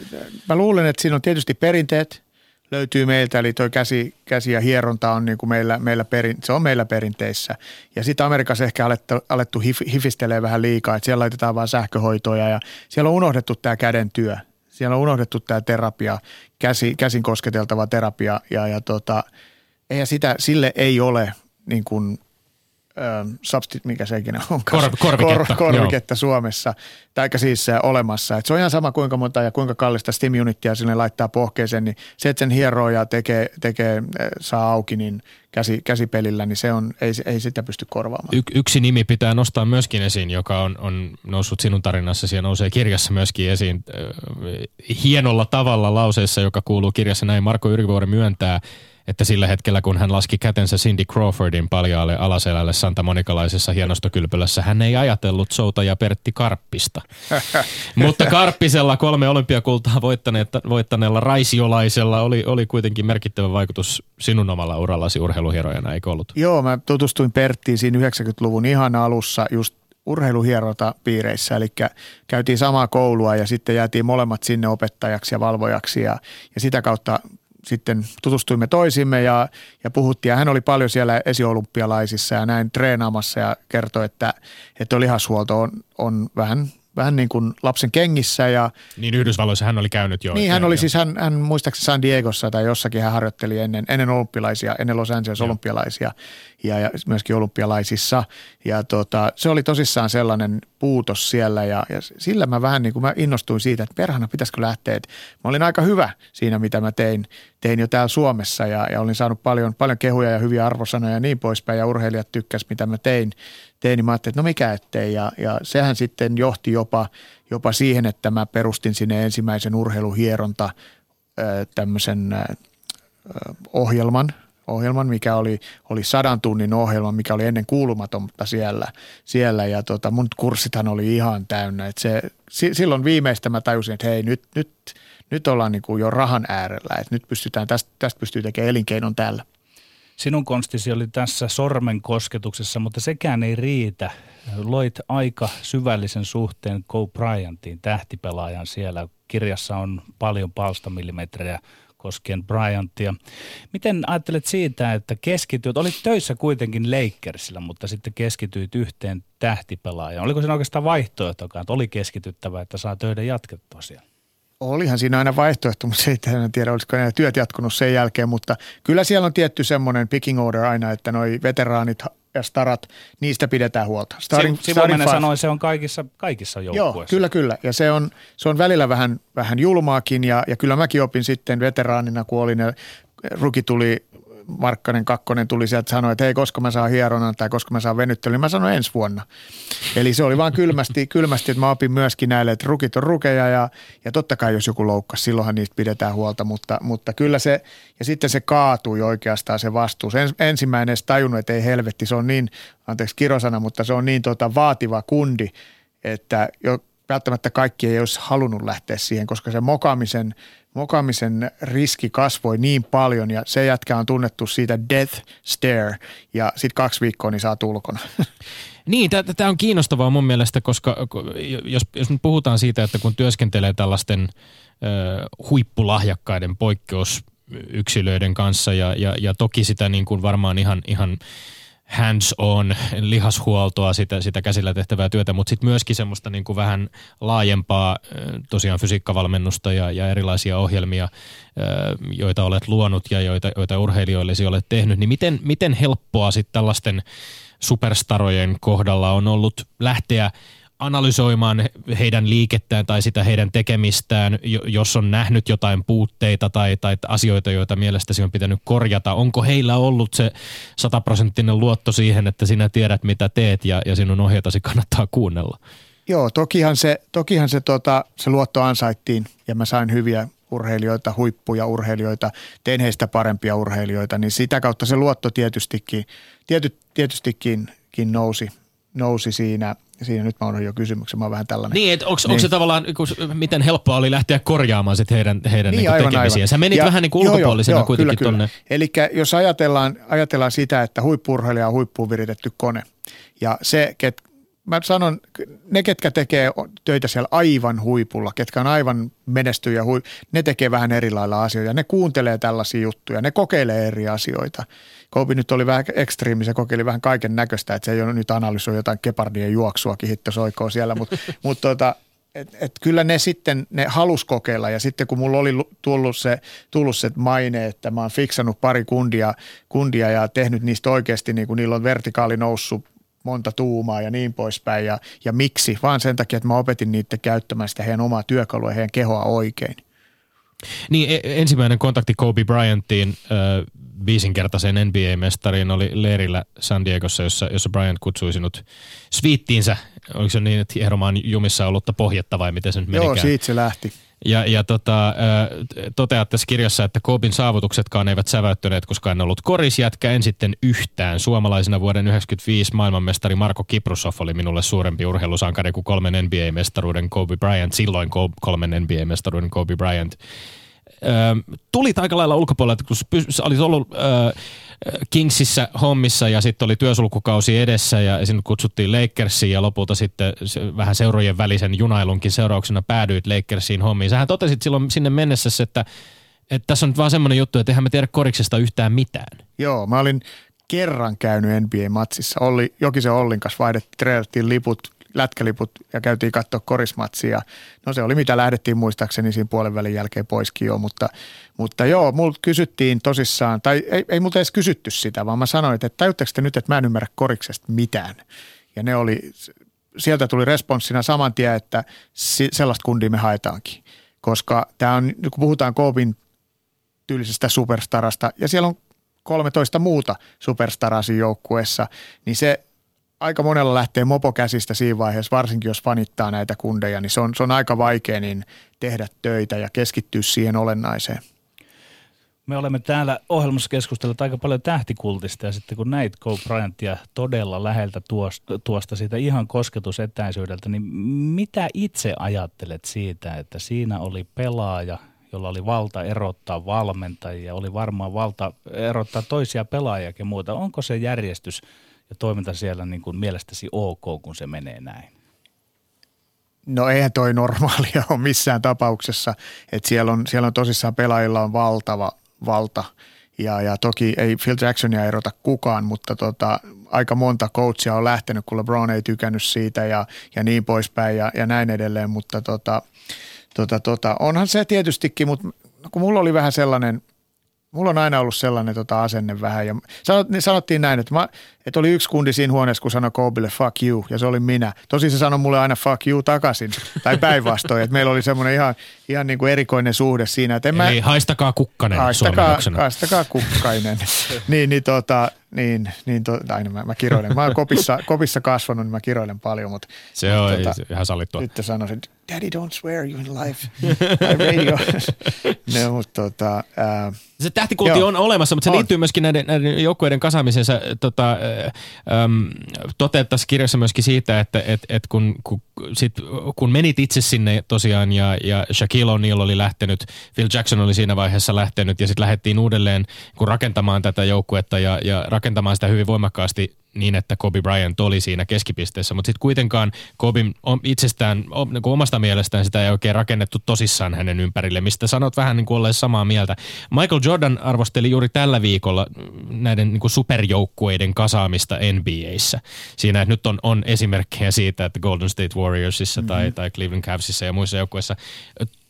mä luulen, että siinä on tietysti perinteet, löytyy meiltä, eli toi käsi, käsi ja hieronta on niin kuin meillä, meillä perin, se on meillä perinteissä. Ja sitten Amerikassa ehkä alettu, alettu hif, hifistelee vähän liikaa, että siellä laitetaan vain sähköhoitoja ja siellä on unohdettu tämä käden työ. Siellä on unohdettu tämä terapia, käsi, käsin kosketeltava terapia ja, ja tota, eihän sitä, sille ei ole niin kuin – substitute, mikä se ikinä on, Kor, korviketta, kor, korviketta Suomessa, tai siis olemassa. Et se on ihan sama kuinka monta ja kuinka kallista Steam Unitia sinne laittaa pohkeeseen, niin se, että sen hieroo ja tekee, tekee, saa auki, niin käsi, käsipelillä, niin se on, ei, ei sitä pysty korvaamaan. Y, yksi nimi pitää nostaa myöskin esiin, joka on, on noussut sinun tarinassasi ja nousee kirjassa myöskin esiin äh, hienolla tavalla lauseessa, joka kuuluu kirjassa näin. Marko Yrkivuori myöntää, että sillä hetkellä, kun hän laski kätensä Cindy Crawfordin paljaalle alaselälle Santa Monikalaisessa hienostokylpylässä, hän ei ajatellut soutaja Pertti Karppista. Mutta Karppisella kolme olympiakultaa voittaneella raisiolaisella oli, oli kuitenkin merkittävä vaikutus sinun omalla urallasi urheiluhierojana, eikö ollut? Joo, mä tutustuin Perttiin siinä 90-luvun ihan alussa just urheiluhierota piireissä, eli käytiin samaa koulua ja sitten jäätiin molemmat sinne opettajaksi ja valvojaksi ja, ja sitä kautta sitten tutustuimme toisimme ja, ja puhuttiin. Ja hän oli paljon siellä esiolympialaisissa ja näin treenaamassa ja kertoi, että, että lihashuolto on, on vähän vähän niin kuin lapsen kengissä. Ja, niin Yhdysvalloissa hän oli käynyt jo. Niin hän oli jo. siis, hän, hän muistaakseni San Diegossa tai jossakin hän harjoitteli ennen, ennen olympialaisia, ennen Los Angeles olympialaisia ja, ja myöskin olympialaisissa. Ja tota, se oli tosissaan sellainen puutos siellä ja, ja sillä mä vähän niin kuin mä innostuin siitä, että perhana pitäisikö lähteä. Että mä olin aika hyvä siinä, mitä mä tein, tein jo täällä Suomessa ja, ja olin saanut paljon, paljon kehuja ja hyviä arvosanoja ja niin poispäin ja urheilijat tykkäs, mitä mä tein. tein niin mä ajattelin, että no mikä ettei ja, ja sehän sitten johti jopa, jopa siihen, että mä perustin sinne ensimmäisen urheiluhieronta tämmöisen ohjelman – ohjelman, mikä oli, oli sadan tunnin ohjelma, mikä oli ennen kuulumatonta siellä. siellä ja tota, mun kurssithan oli ihan täynnä. Et se, silloin viimeistä mä tajusin, että hei nyt, nyt, nyt ollaan niin kuin jo rahan äärellä, että nyt pystytään, tästä, tästä pystyy tekemään elinkeinon täällä. Sinun konstisi oli tässä sormen kosketuksessa, mutta sekään ei riitä. Loit aika syvällisen suhteen Go Bryantiin, tähtipelaajan siellä. Kirjassa on paljon palstamillimetrejä koskien Bryantia. Miten ajattelet siitä, että keskityt, olit töissä kuitenkin Lakersilla, mutta sitten keskityit yhteen tähtipelaajaan. Oliko se oikeastaan vaihtoehtokaan, että oli keskityttävä, että saa töiden jatkettua siellä? Olihan siinä aina vaihtoehto, mutta en tiedä, olisiko nämä työt jatkunut sen jälkeen, mutta kyllä siellä on tietty semmoinen picking order aina, että noi veteraanit ja starat, niistä pidetään huolta. Starin, Sivumennen sanoi, se on kaikissa, kaikissa joukkueissa. Joo, kyllä, kyllä. Ja se on, se on välillä vähän, vähän julmaakin ja, ja kyllä mäkin opin sitten veteraanina, kun olin ja ruki tuli Markkanen kakkonen tuli sieltä sanoa, että hei, koska mä saan hieronan tai koska mä saan venyttelyn, niin mä sanoin ensi vuonna. Eli se oli vaan kylmästi, kylmästi että mä opin myöskin näille, että rukit on rukeja ja, ja totta kai jos joku loukkas, silloinhan niistä pidetään huolta, mutta, mutta kyllä se, ja sitten se kaatui oikeastaan se vastuus. En, ensimmäinen edes tajunnut, että ei helvetti, se on niin, anteeksi kirosana, mutta se on niin tota vaativa kundi, että jo, välttämättä kaikki ei olisi halunnut lähteä siihen, koska se mokaamisen, mokaamisen riski kasvoi niin paljon ja se jätkä on tunnettu siitä death stare ja sitten kaksi viikkoa niin saa tulkona. Niin, tämä on kiinnostavaa mun mielestä, koska jos, jos nyt puhutaan siitä, että kun työskentelee tällaisten ö, huippulahjakkaiden poikkeusyksilöiden kanssa ja, ja, ja toki sitä niin kuin varmaan ihan, ihan – hands-on lihashuoltoa, sitä, sitä käsillä tehtävää työtä, mutta sitten myöskin semmoista niin kuin vähän laajempaa tosiaan fysiikkavalmennusta ja, ja erilaisia ohjelmia, joita olet luonut ja joita, joita urheilijoillesi olet tehnyt, niin miten, miten helppoa sitten tällaisten superstarojen kohdalla on ollut lähteä – analysoimaan heidän liikettään tai sitä heidän tekemistään, jos on nähnyt jotain puutteita tai, tai asioita, joita mielestäsi on pitänyt korjata. Onko heillä ollut se sataprosenttinen luotto siihen, että sinä tiedät mitä teet ja, ja sinun ohjatasi kannattaa kuunnella? Joo, tokihan se, tokihan se, tota, se luotto ansaittiin ja mä sain hyviä urheilijoita, huippuja urheilijoita, tein heistä parempia urheilijoita, niin sitä kautta se luotto tietystikin, tiety, tietystikin nousi, nousi siinä – siinä nyt mä oon jo kysymyksen, mä oon vähän tällainen. Niin, että onko niin. se tavallaan, miten helppoa oli lähteä korjaamaan sit heidän, heidän niin, niin aivan, tekemisiä? Aivan. Sä menit ja, vähän niin kuin ulkopuolisena joo, joo, kuitenkin kyllä, tonne. Eli jos ajatellaan, ajatellaan sitä, että huippurheilija on huippuun viritetty kone, ja se, ket, mä sanon, ne ketkä tekee töitä siellä aivan huipulla, ketkä on aivan menestyjä, ne tekee vähän eri lailla asioita, ne kuuntelee tällaisia juttuja, ne kokeilee eri asioita. Kobe nyt oli vähän ekstriimi, se kokeili vähän kaiken näköistä, että se ei ole nyt analysoi jotain kepardien juoksuakin hittosoikoa siellä, mutta mut tota, et, et kyllä ne sitten, ne halus kokeilla ja sitten kun mulla oli tullut se, tullut se maine, että mä oon fiksannut pari kundia, kundia ja tehnyt niistä oikeasti, niin kuin niillä on vertikaali noussut monta tuumaa ja niin poispäin ja, ja miksi, vaan sen takia, että mä opetin niitä käyttämään sitä heidän omaa työkalua ja heidän kehoa oikein. Niin, e- ensimmäinen kontakti Kobe Bryantiin äh, viisinkertaisen NBA-mestariin oli leirillä San Diegossa, jossa, jossa Bryant kutsui sinut sviittiinsä. Oliko se niin, että hieromaan jumissa ollutta pohjetta vai miten se nyt menikään? Joo, siitä se lähti. Ja, ja tota, toteat tässä kirjassa, että Koobin saavutuksetkaan eivät säväyttäneet, koska en ollut korisjätkä, en sitten yhtään. Suomalaisena vuoden 1995 maailmanmestari Marko Kiprusov oli minulle suurempi urheilusankari kuin kolmen NBA-mestaruuden Kobe Bryant, silloin kolmen NBA-mestaruuden Kobe Bryant tulit aika lailla ulkopuolelta, kun sä ollut ö, Kingsissä hommissa ja sitten oli työsulkukausi edessä ja sinut kutsuttiin Lakersiin ja lopulta sitten vähän seurojen välisen junailunkin seurauksena päädyit Lakersiin hommiin. Sähän totesit silloin sinne mennessä, että, että tässä on nyt vaan semmoinen juttu, että eihän me tiedä koriksesta yhtään mitään. Joo, mä olin kerran käynyt NBA-matsissa. Olli, Jokisen Ollin kanssa vaihdettiin, liput lätkäliput ja käytiin katsoa korismatsia. No se oli mitä lähdettiin muistaakseni siinä puolen välin jälkeen poiskin jo, mutta, mutta joo, multa kysyttiin tosissaan, tai ei, ei multa edes kysytty sitä, vaan mä sanoin, että tajutteko te nyt, että mä en ymmärrä koriksesta mitään. Ja ne oli, sieltä tuli responssina saman tien, että sellaista kundia me haetaankin. Koska tämä on, kun puhutaan Koopin tyylisestä superstarasta, ja siellä on 13 muuta superstaraa joukkueessa, niin se aika monella lähtee mopo käsistä siinä vaiheessa, varsinkin jos fanittaa näitä kundeja, niin se on, se on aika vaikea niin tehdä töitä ja keskittyä siihen olennaiseen. Me olemme täällä ohjelmassa keskustelleet aika paljon tähtikultista ja sitten kun näit Kobe Bryantia todella läheltä tuosta, tuosta siitä ihan kosketusetäisyydeltä, niin mitä itse ajattelet siitä, että siinä oli pelaaja, jolla oli valta erottaa valmentajia, oli varmaan valta erottaa toisia pelaajia ja muuta. Onko se järjestys ja toiminta siellä niin kuin mielestäsi ok, kun se menee näin? No eihän toi normaalia ole missään tapauksessa, että siellä on, siellä on tosissaan pelaajilla on valtava valta ja, ja toki ei Phil Jacksonia erota kukaan, mutta tota, aika monta coachia on lähtenyt, kun LeBron ei tykännyt siitä ja, ja niin poispäin ja, ja näin edelleen, mutta tota, tota, tota, onhan se tietystikin, mutta kun mulla oli vähän sellainen Mulla on aina ollut sellainen tota, asenne vähän ja sanot, niin sanottiin näin, että, mä, että oli yksi kundi siinä huoneessa, kun sanoi Kobille fuck you ja se oli minä. Tosi se sanoi mulle aina fuck you takaisin tai päinvastoin, että meillä oli semmoinen ihan, ihan niin kuin erikoinen suhde siinä. Että en Eli mä, haistakaa kukkanen haistakaa, haistakaa kukkainen. niin, niin, tota, niin, niin to, aina mä, mä kiroilen. Mä oon kopissa, kopissa kasvanut, niin mä kiroilen paljon, mutta se on tota, ihan sallittua. Nyt sanoisin, daddy don't swear you in life, radio. no, mutta tota, äh, se tähtikultti Joo. on olemassa, mutta se on. liittyy myöskin näiden, näiden joukkueiden kasaamiseen. Sä tota, toteat tässä kirjassa myöskin siitä, että et, et kun, kun, sit, kun menit itse sinne tosiaan ja, ja Shaquille O'Neal oli lähtenyt, Phil Jackson oli siinä vaiheessa lähtenyt ja sitten lähdettiin uudelleen kun rakentamaan tätä joukkuetta ja, ja rakentamaan sitä hyvin voimakkaasti niin, että Kobe Bryant oli siinä keskipisteessä, mutta sitten kuitenkaan Kobe itsestään, niin kuin omasta mielestään sitä ei oikein rakennettu tosissaan hänen ympärille, mistä sanot vähän niin kuin samaa mieltä. Michael Jordan arvosteli juuri tällä viikolla näiden niin kuin superjoukkueiden kasaamista NBAissä. Siinä, että nyt on, on esimerkkejä siitä, että Golden State Warriorsissa mm-hmm. tai, tai Cleveland Cavsissa ja muissa joukkueissa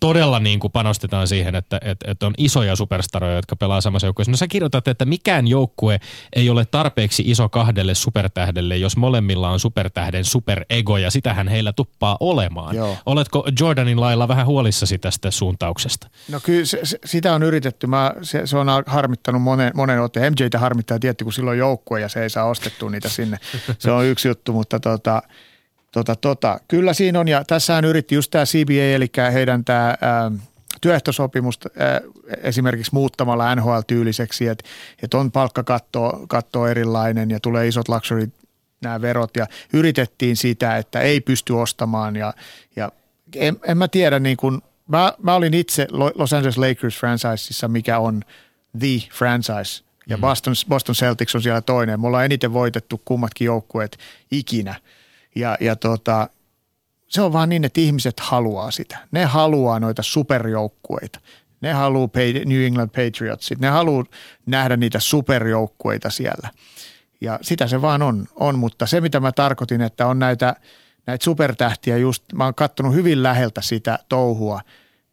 todella niin kuin panostetaan siihen, että, että, että on isoja superstaroja, jotka pelaa samassa joukkueessa. No sä kirjoitat, että mikään joukkue ei ole tarpeeksi iso kahdelle supertähdelle, jos molemmilla on supertähden superego, ja sitähän heillä tuppaa olemaan. Joo. Oletko Jordanin lailla vähän huolissasi tästä suuntauksesta? No kyllä se, se, sitä on yritetty. Mä, se, se on harmittanut monen, monen otteen. MJtä harmittaa tietty, kun silloin joukkue ja se ei saa ostettua niitä sinne. Se on yksi juttu, mutta tota, Tota, tota, kyllä siinä on, ja tässähän yritti just tämä CBA, eli heidän tämä työehtosopimusta ää, esimerkiksi muuttamalla NHL-tyyliseksi, että et on palkkakatto katto erilainen ja tulee isot luxury nämä verot ja yritettiin sitä, että ei pysty ostamaan ja, ja en, en mä tiedä niin kuin, mä, mä olin itse Los Angeles Lakers franchiseissa, mikä on the franchise ja mm. Boston, Boston Celtics on siellä toinen. Me ollaan eniten voitettu kummatkin joukkueet ikinä – ja, ja tota, se on vaan niin, että ihmiset haluaa sitä. Ne haluaa noita superjoukkueita. Ne haluaa New England Patriotsit. Ne haluaa nähdä niitä superjoukkueita siellä. Ja sitä se vaan on, on. Mutta se, mitä mä tarkoitin, että on näitä, näitä supertähtiä just, mä oon kattonut hyvin läheltä sitä touhua,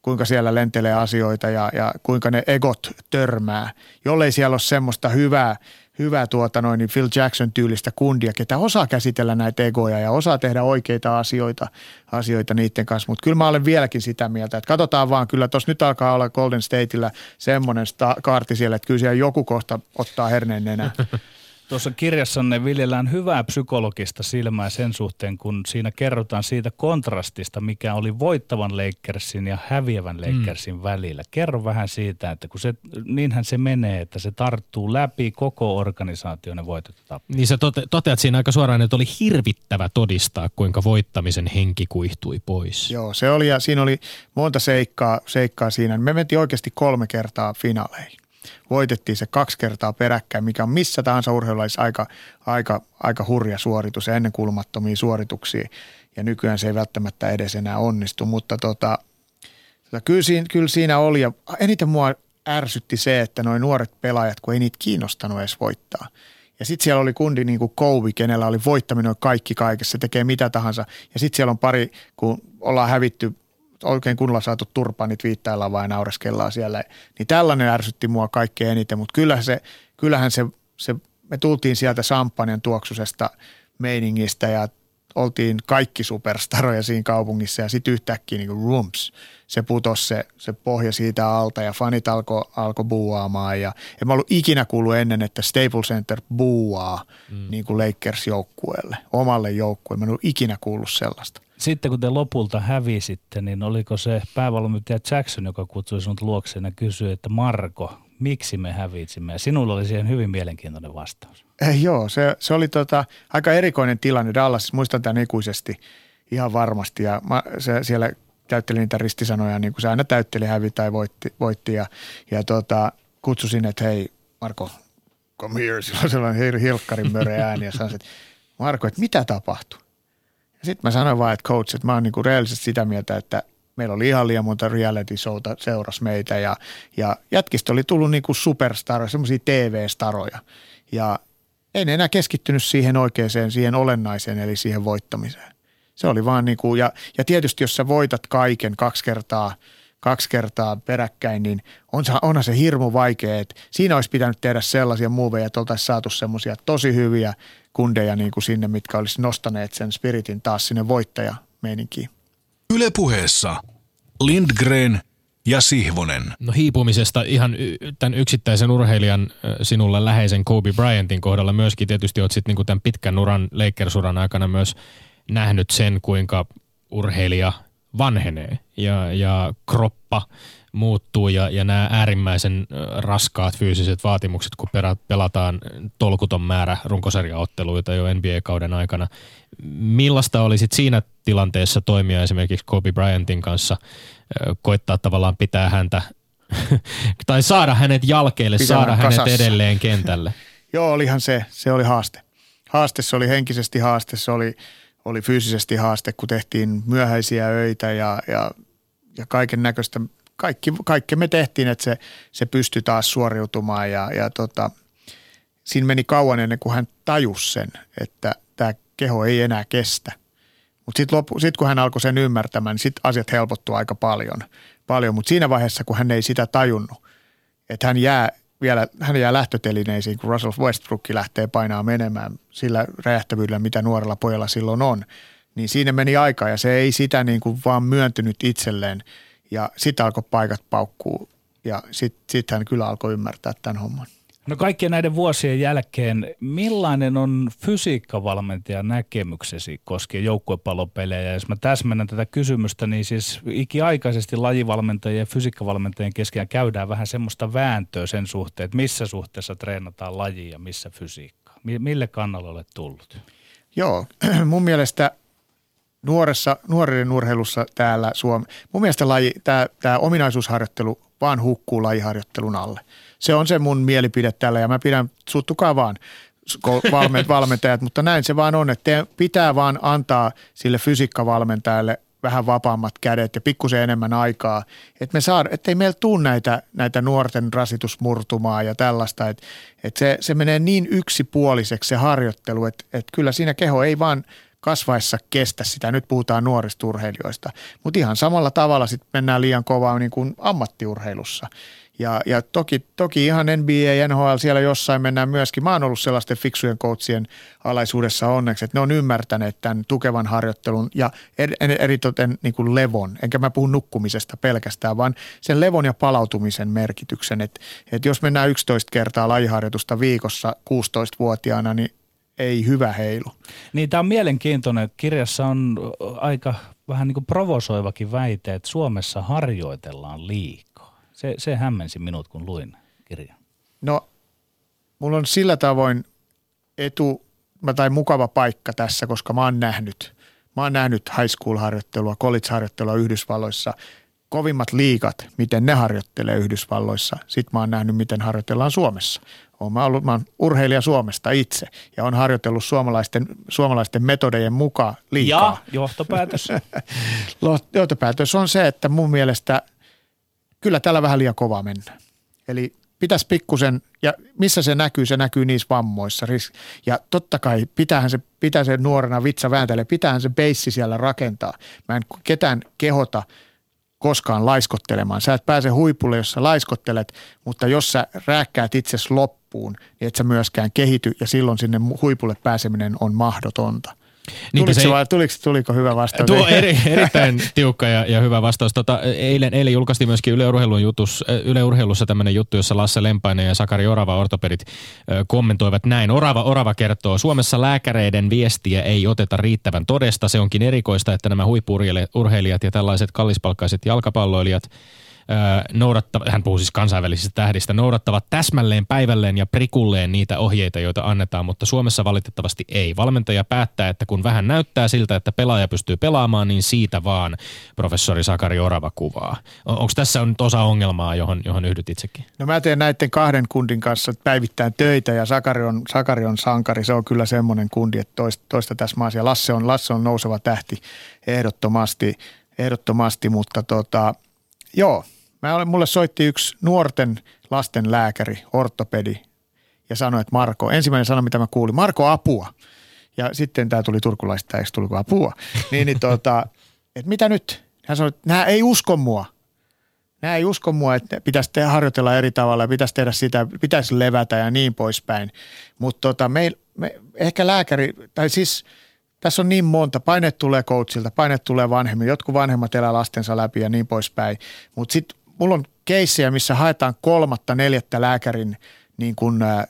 kuinka siellä lentelee asioita ja, ja kuinka ne egot törmää. Jollei siellä ole semmoista hyvää – hyvää tuota noin, niin Phil Jackson tyylistä kundia, ketä osaa käsitellä näitä egoja ja osaa tehdä oikeita asioita, asioita niiden kanssa. Mutta kyllä mä olen vieläkin sitä mieltä, että katsotaan vaan, kyllä tuossa nyt alkaa olla Golden Stateillä semmoinen sta- kaarti siellä, että kyllä siellä joku kohta ottaa herneen nenään. Tuossa kirjassanne viljellään hyvää psykologista silmää sen suhteen, kun siinä kerrotaan siitä kontrastista, mikä oli voittavan Lakersin ja häviävän mm. Lakersin mm. välillä. Kerro vähän siitä, että kun se, niinhän se menee, että se tarttuu läpi koko organisaation ja voitettu Niin sä tote, toteat siinä aika suoraan, että oli hirvittävä todistaa, kuinka voittamisen henki kuihtui pois. Joo, se oli ja siinä oli monta seikkaa, seikkaa siinä. Me mentiin oikeasti kolme kertaa finaaleihin voitettiin se kaksi kertaa peräkkäin, mikä on missä tahansa urheilulajissa aika, aika, aika hurja suoritus ja ennenkulmattomia suorituksia. Ja nykyään se ei välttämättä edes enää onnistu, mutta tota, tota, kyllä, siinä, kyllä siinä oli. Ja eniten mua ärsytti se, että noin nuoret pelaajat, kun ei niitä kiinnostanut edes voittaa. Ja sitten siellä oli kundi niin kuin Kobe, kenellä oli voittaminen kaikki kaikessa, se tekee mitä tahansa. Ja sitten siellä on pari, kun ollaan hävitty oikein kunnolla saatu turpaa, niin viittaillaan vain naureskellaan siellä. Niin tällainen ärsytti mua kaikkein eniten, mutta kyllähän se, kyllähän se, se me tultiin sieltä sampanjan tuoksusesta meiningistä ja oltiin kaikki superstaroja siinä kaupungissa ja sitten yhtäkkiä niin rooms, se putosi se, se pohja siitä alta ja fanit alkoi alko buuaamaan ja en mä ollut ikinä kuullut ennen, että Staples Center buuaa mm. niin kuin Lakers-joukkueelle, omalle joukkueelle. Mä en ollut ikinä kuullut sellaista sitten kun te lopulta hävisitte, niin oliko se päävalmentaja Jackson, joka kutsui sinut luokseen ja kysyi, että Marko, miksi me hävitsimme. Ja sinulla oli siihen hyvin mielenkiintoinen vastaus. Eh, joo, se, se oli tota, aika erikoinen tilanne Dallas. Muistan tämän ikuisesti ihan varmasti. Ja mä, se, siellä täytteli niitä ristisanoja, niin kuin se aina täytteli, hävi tai voitti. voitti ja, ja tota, kutsusin, että hei Marko, come here. On sellainen hilkkarin möre ääni ja sanoin, että Marko, että mitä tapahtui? Sitten mä sanoin vaan, että coach, että mä oon niinku reaalisesti sitä mieltä, että meillä oli ihan liian monta reality showta seurasi meitä ja, ja jätkistä oli tullut niinku superstaroja, semmoisia TV-staroja. Ja en enää keskittynyt siihen oikeaan, siihen olennaiseen, eli siihen voittamiseen. Se oli vaan niin kuin, ja, ja tietysti jos sä voitat kaiken kaksi kertaa, kaksi kertaa peräkkäin, niin on, onhan se hirmu vaikea. Että siinä olisi pitänyt tehdä sellaisia muoveja, että oltaisiin saatu semmoisia tosi hyviä kundeja niin kuin sinne, mitkä olisi nostaneet sen spiritin taas sinne voittajameininkiin. Ylepuheessa Lindgren ja Sihvonen. No hiipumisesta ihan tämän yksittäisen urheilijan sinulle läheisen Kobe Bryantin kohdalla myöskin tietysti olet sitten niinku tämän pitkän uran, Lakers-uran aikana myös nähnyt sen, kuinka urheilija vanhenee ja, ja kroppa muuttuu ja, ja nämä äärimmäisen raskaat fyysiset vaatimukset, kun pelataan tolkuton määrä runkosarjaotteluita jo NBA-kauden aikana. Millaista olisit siinä tilanteessa toimia esimerkiksi Kobe Bryantin kanssa, koittaa tavallaan pitää häntä tai saada hänet jalkeille, Pitää saada hänet kasassa. edelleen kentälle? Joo, olihan se, se oli haaste. Haaste, se oli henkisesti haaste, se oli, oli fyysisesti haaste, kun tehtiin myöhäisiä öitä ja, ja, ja kaiken näköistä kaikki, kaikki me tehtiin, että se, se pystyi taas suoriutumaan ja, ja tota, siinä meni kauan ennen kuin hän tajusi sen, että tämä keho ei enää kestä. Mutta sitten sit kun hän alkoi sen ymmärtämään, niin sitten asiat helpottuu aika paljon. paljon. Mutta siinä vaiheessa, kun hän ei sitä tajunnut, että hän jää vielä, hän jää lähtötelineisiin, kun Russell Westbrook lähtee painaa menemään sillä räjähtävyydellä, mitä nuorella pojalla silloin on, niin siinä meni aika ja se ei sitä niin kuin vaan myöntynyt itselleen – ja sitten alkoi paikat paukkuu ja sitten sit hän kyllä alkoi ymmärtää tämän homman. No kaikkien näiden vuosien jälkeen, millainen on fysiikkavalmentajan näkemyksesi koskien joukkuepallopelejä? Jos mä täsmennän tätä kysymystä, niin siis ikiaikaisesti lajivalmentajien ja fysiikkavalmentajien kesken käydään vähän semmoista vääntöä sen suhteen, että missä suhteessa treenataan laji ja missä fysiikka. Mille kannalle olet tullut? Joo, mun mielestä nuoressa, nuoriden urheilussa täällä Suomi. Mun mielestä laji, tämä ominaisuusharjoittelu vaan hukkuu lajiharjoittelun alle. Se on se mun mielipide tällä ja mä pidän, suttukaa vaan valmentajat, mutta näin se vaan on, että pitää vaan antaa sille fysiikkavalmentajalle vähän vapaammat kädet ja pikkusen enemmän aikaa, että me saa, ettei meillä tule näitä, näitä nuorten rasitusmurtumaa ja tällaista, että, että se, se menee niin yksipuoliseksi se harjoittelu, että, että kyllä siinä keho ei vaan – kasvaessa kestä sitä. Nyt puhutaan nuorista urheilijoista, mutta ihan samalla tavalla sitten mennään liian kovaa niin kuin ammattiurheilussa. Ja, ja toki, toki ihan NBA ja NHL siellä jossain mennään myöskin. Mä oon ollut sellaisten fiksujen coachien alaisuudessa onneksi, että ne on ymmärtäneet tämän tukevan harjoittelun ja eritoten niin kuin levon. Enkä mä puhu nukkumisesta pelkästään, vaan sen levon ja palautumisen merkityksen. Että, että jos mennään 11 kertaa lajiharjoitusta viikossa 16-vuotiaana, niin ei hyvä heilu. Niin, tämä on mielenkiintoinen. Kirjassa on aika vähän niin kuin provosoivakin väite, että Suomessa harjoitellaan liikaa. Se, se hämmensi minut, kun luin kirjan. No, mulla on sillä tavoin etu tai mukava paikka tässä, koska mä oon nähnyt, mä oon nähnyt high school-harjoittelua, college-harjoittelua Yhdysvalloissa – kovimmat liikat, miten ne harjoittelee Yhdysvalloissa. Sitten mä oon nähnyt, miten harjoitellaan Suomessa. Oon mä, ollut, mä oon urheilija Suomesta itse ja on harjoitellut suomalaisten, suomalaisten metodejen mukaan liikaa. Ja johtopäätös? johtopäätös on se, että mun mielestä kyllä tällä vähän liian kova mennä. Eli pitäisi pikkusen, ja missä se näkyy, se näkyy niissä vammoissa. Ja totta kai pitäähän se, pitää se nuorena vitsa vääntele, pitäähän se beissi siellä rakentaa. Mä en ketään kehota – koskaan laiskottelemaan. Sä et pääse huipulle, jos sä laiskottelet, mutta jos sä rääkkäät itsesi loppuun, niin et sä myöskään kehity ja silloin sinne huipulle pääseminen on mahdotonta. Tuliko, se, vai, tuliko, tuliko hyvä vastaus? Tuo eri, erittäin tiukka ja, ja hyvä vastaus. Tota, eilen, eilen julkaistiin myöskin Yle, Urheilun jutus, Yle Urheilussa tämmöinen juttu, jossa Lasse Lempainen ja Sakari Orava ortopedit kommentoivat näin. Orava, Orava kertoo, Suomessa lääkäreiden viestiä ei oteta riittävän todesta. Se onkin erikoista, että nämä huippurheilijat ja tällaiset kallispalkkaiset jalkapalloilijat noudattavat, hän puhuu siis kansainvälisistä tähdistä, noudattavat täsmälleen päivälleen ja prikulleen niitä ohjeita, joita annetaan, mutta Suomessa valitettavasti ei. Valmentaja päättää, että kun vähän näyttää siltä, että pelaaja pystyy pelaamaan, niin siitä vaan professori Sakari Orava kuvaa. Onko tässä on nyt osa ongelmaa, johon, johon yhdyt itsekin? No mä teen näiden kahden kundin kanssa päivittäin töitä ja Sakari on, Sakari on sankari. Se on kyllä semmoinen kundi, että toista, toista tässä maassa. Ja Lasse on, Lasse on nouseva tähti ehdottomasti, ehdottomasti mutta tota, joo, mä olen, mulle soitti yksi nuorten lasten lääkäri, ortopedi ja sanoi, että Marko, ensimmäinen sana mitä mä kuulin, Marko apua. Ja sitten tämä tuli turkulaista, eikö tuli apua. Niin, niin tota, että mitä nyt? Hän sanoi, että nämä ei usko mua. Nämä ei usko mua, että pitäisi te- harjoitella eri tavalla ja pitäisi tehdä sitä, pitäisi levätä ja niin poispäin. Mutta tota, me, me, ehkä lääkäri, tai siis tässä on niin monta, paine tulee coachilta, paine tulee vanhemmin, jotkut vanhemmat elää lastensa läpi ja niin poispäin. Mutta sitten mulla on keissejä, missä haetaan kolmatta, neljättä lääkärin niin kun, ä,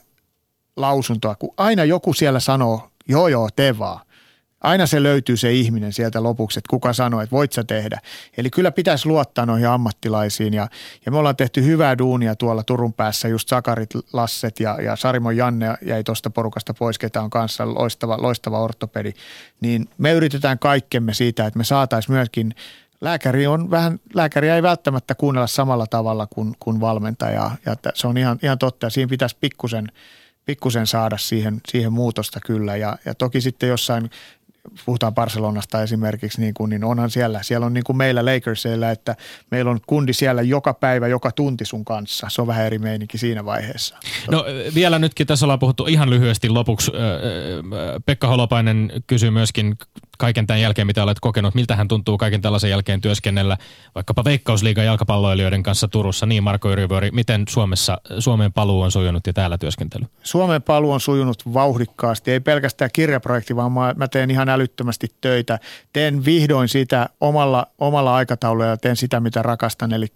lausuntoa, kun aina joku siellä sanoo, joo joo, tee vaan. Aina se löytyy se ihminen sieltä lopuksi, että kuka sanoo, että voit sä tehdä. Eli kyllä pitäisi luottaa noihin ammattilaisiin ja, ja me ollaan tehty hyvää duunia tuolla Turun päässä, just Sakarit, Lasset ja, ja Sarimon Janne jäi tuosta porukasta pois, ketä on kanssa loistava, loistava ortopedi. Niin me yritetään kaikkemme siitä, että me saataisiin myöskin lääkäri on vähän, lääkäriä ei välttämättä kuunnella samalla tavalla kuin, kuin valmentaja ja se on ihan, ihan totta siinä pitäisi pikkusen, pikkusen saada siihen, siihen muutosta kyllä ja, ja toki sitten jossain puhutaan Barcelonasta esimerkiksi, niin, kuin, niin onhan siellä, siellä on niin kuin meillä Lakersilla, että meillä on kundi siellä joka päivä, joka tunti sun kanssa. Se on vähän eri meininki siinä vaiheessa. No vielä nytkin tässä ollaan puhuttu ihan lyhyesti lopuksi. Pekka Holopainen kysyy myöskin kaiken tämän jälkeen, mitä olet kokenut. Miltä hän tuntuu kaiken tällaisen jälkeen työskennellä vaikkapa Veikkausliigan jalkapalloilijoiden kanssa Turussa? Niin Marko Yrivöri, miten Suomessa, Suomen paluu on sujunut ja täällä työskentely? Suomen paluu on sujunut vauhdikkaasti. Ei pelkästään kirjaprojekti, vaan mä, mä teen ihan älyttömästi töitä. Teen vihdoin sitä omalla, omalla aikataululla ja teen sitä, mitä rakastan. Eli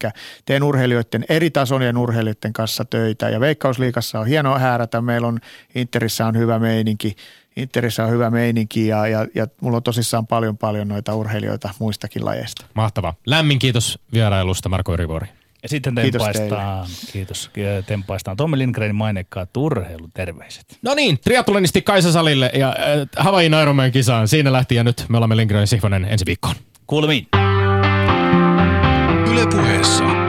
teen urheilijoiden, eri tasojen urheilijoiden kanssa töitä. Ja Veikkausliigassa on hienoa häärätä. Meillä on Interissä on hyvä meininki. Interissä on hyvä meininki ja, ja, ja mulla on tosissaan paljon paljon noita urheilijoita muistakin lajeista. Mahtavaa. Lämmin kiitos vierailusta Marko Yrivori. Ja sitten tempaistaan, kiitos, kiitos tempaistaan Tommi Lindgrenin mainekkaat urheiluterveiset. No niin, triatlonisti Kaisa Salille ja äh, Havain Ironman kisaan. Siinä lähti ja nyt me olemme Lindgren Sihvonen ensi viikkoon. Kuulemiin. Yle puheessa.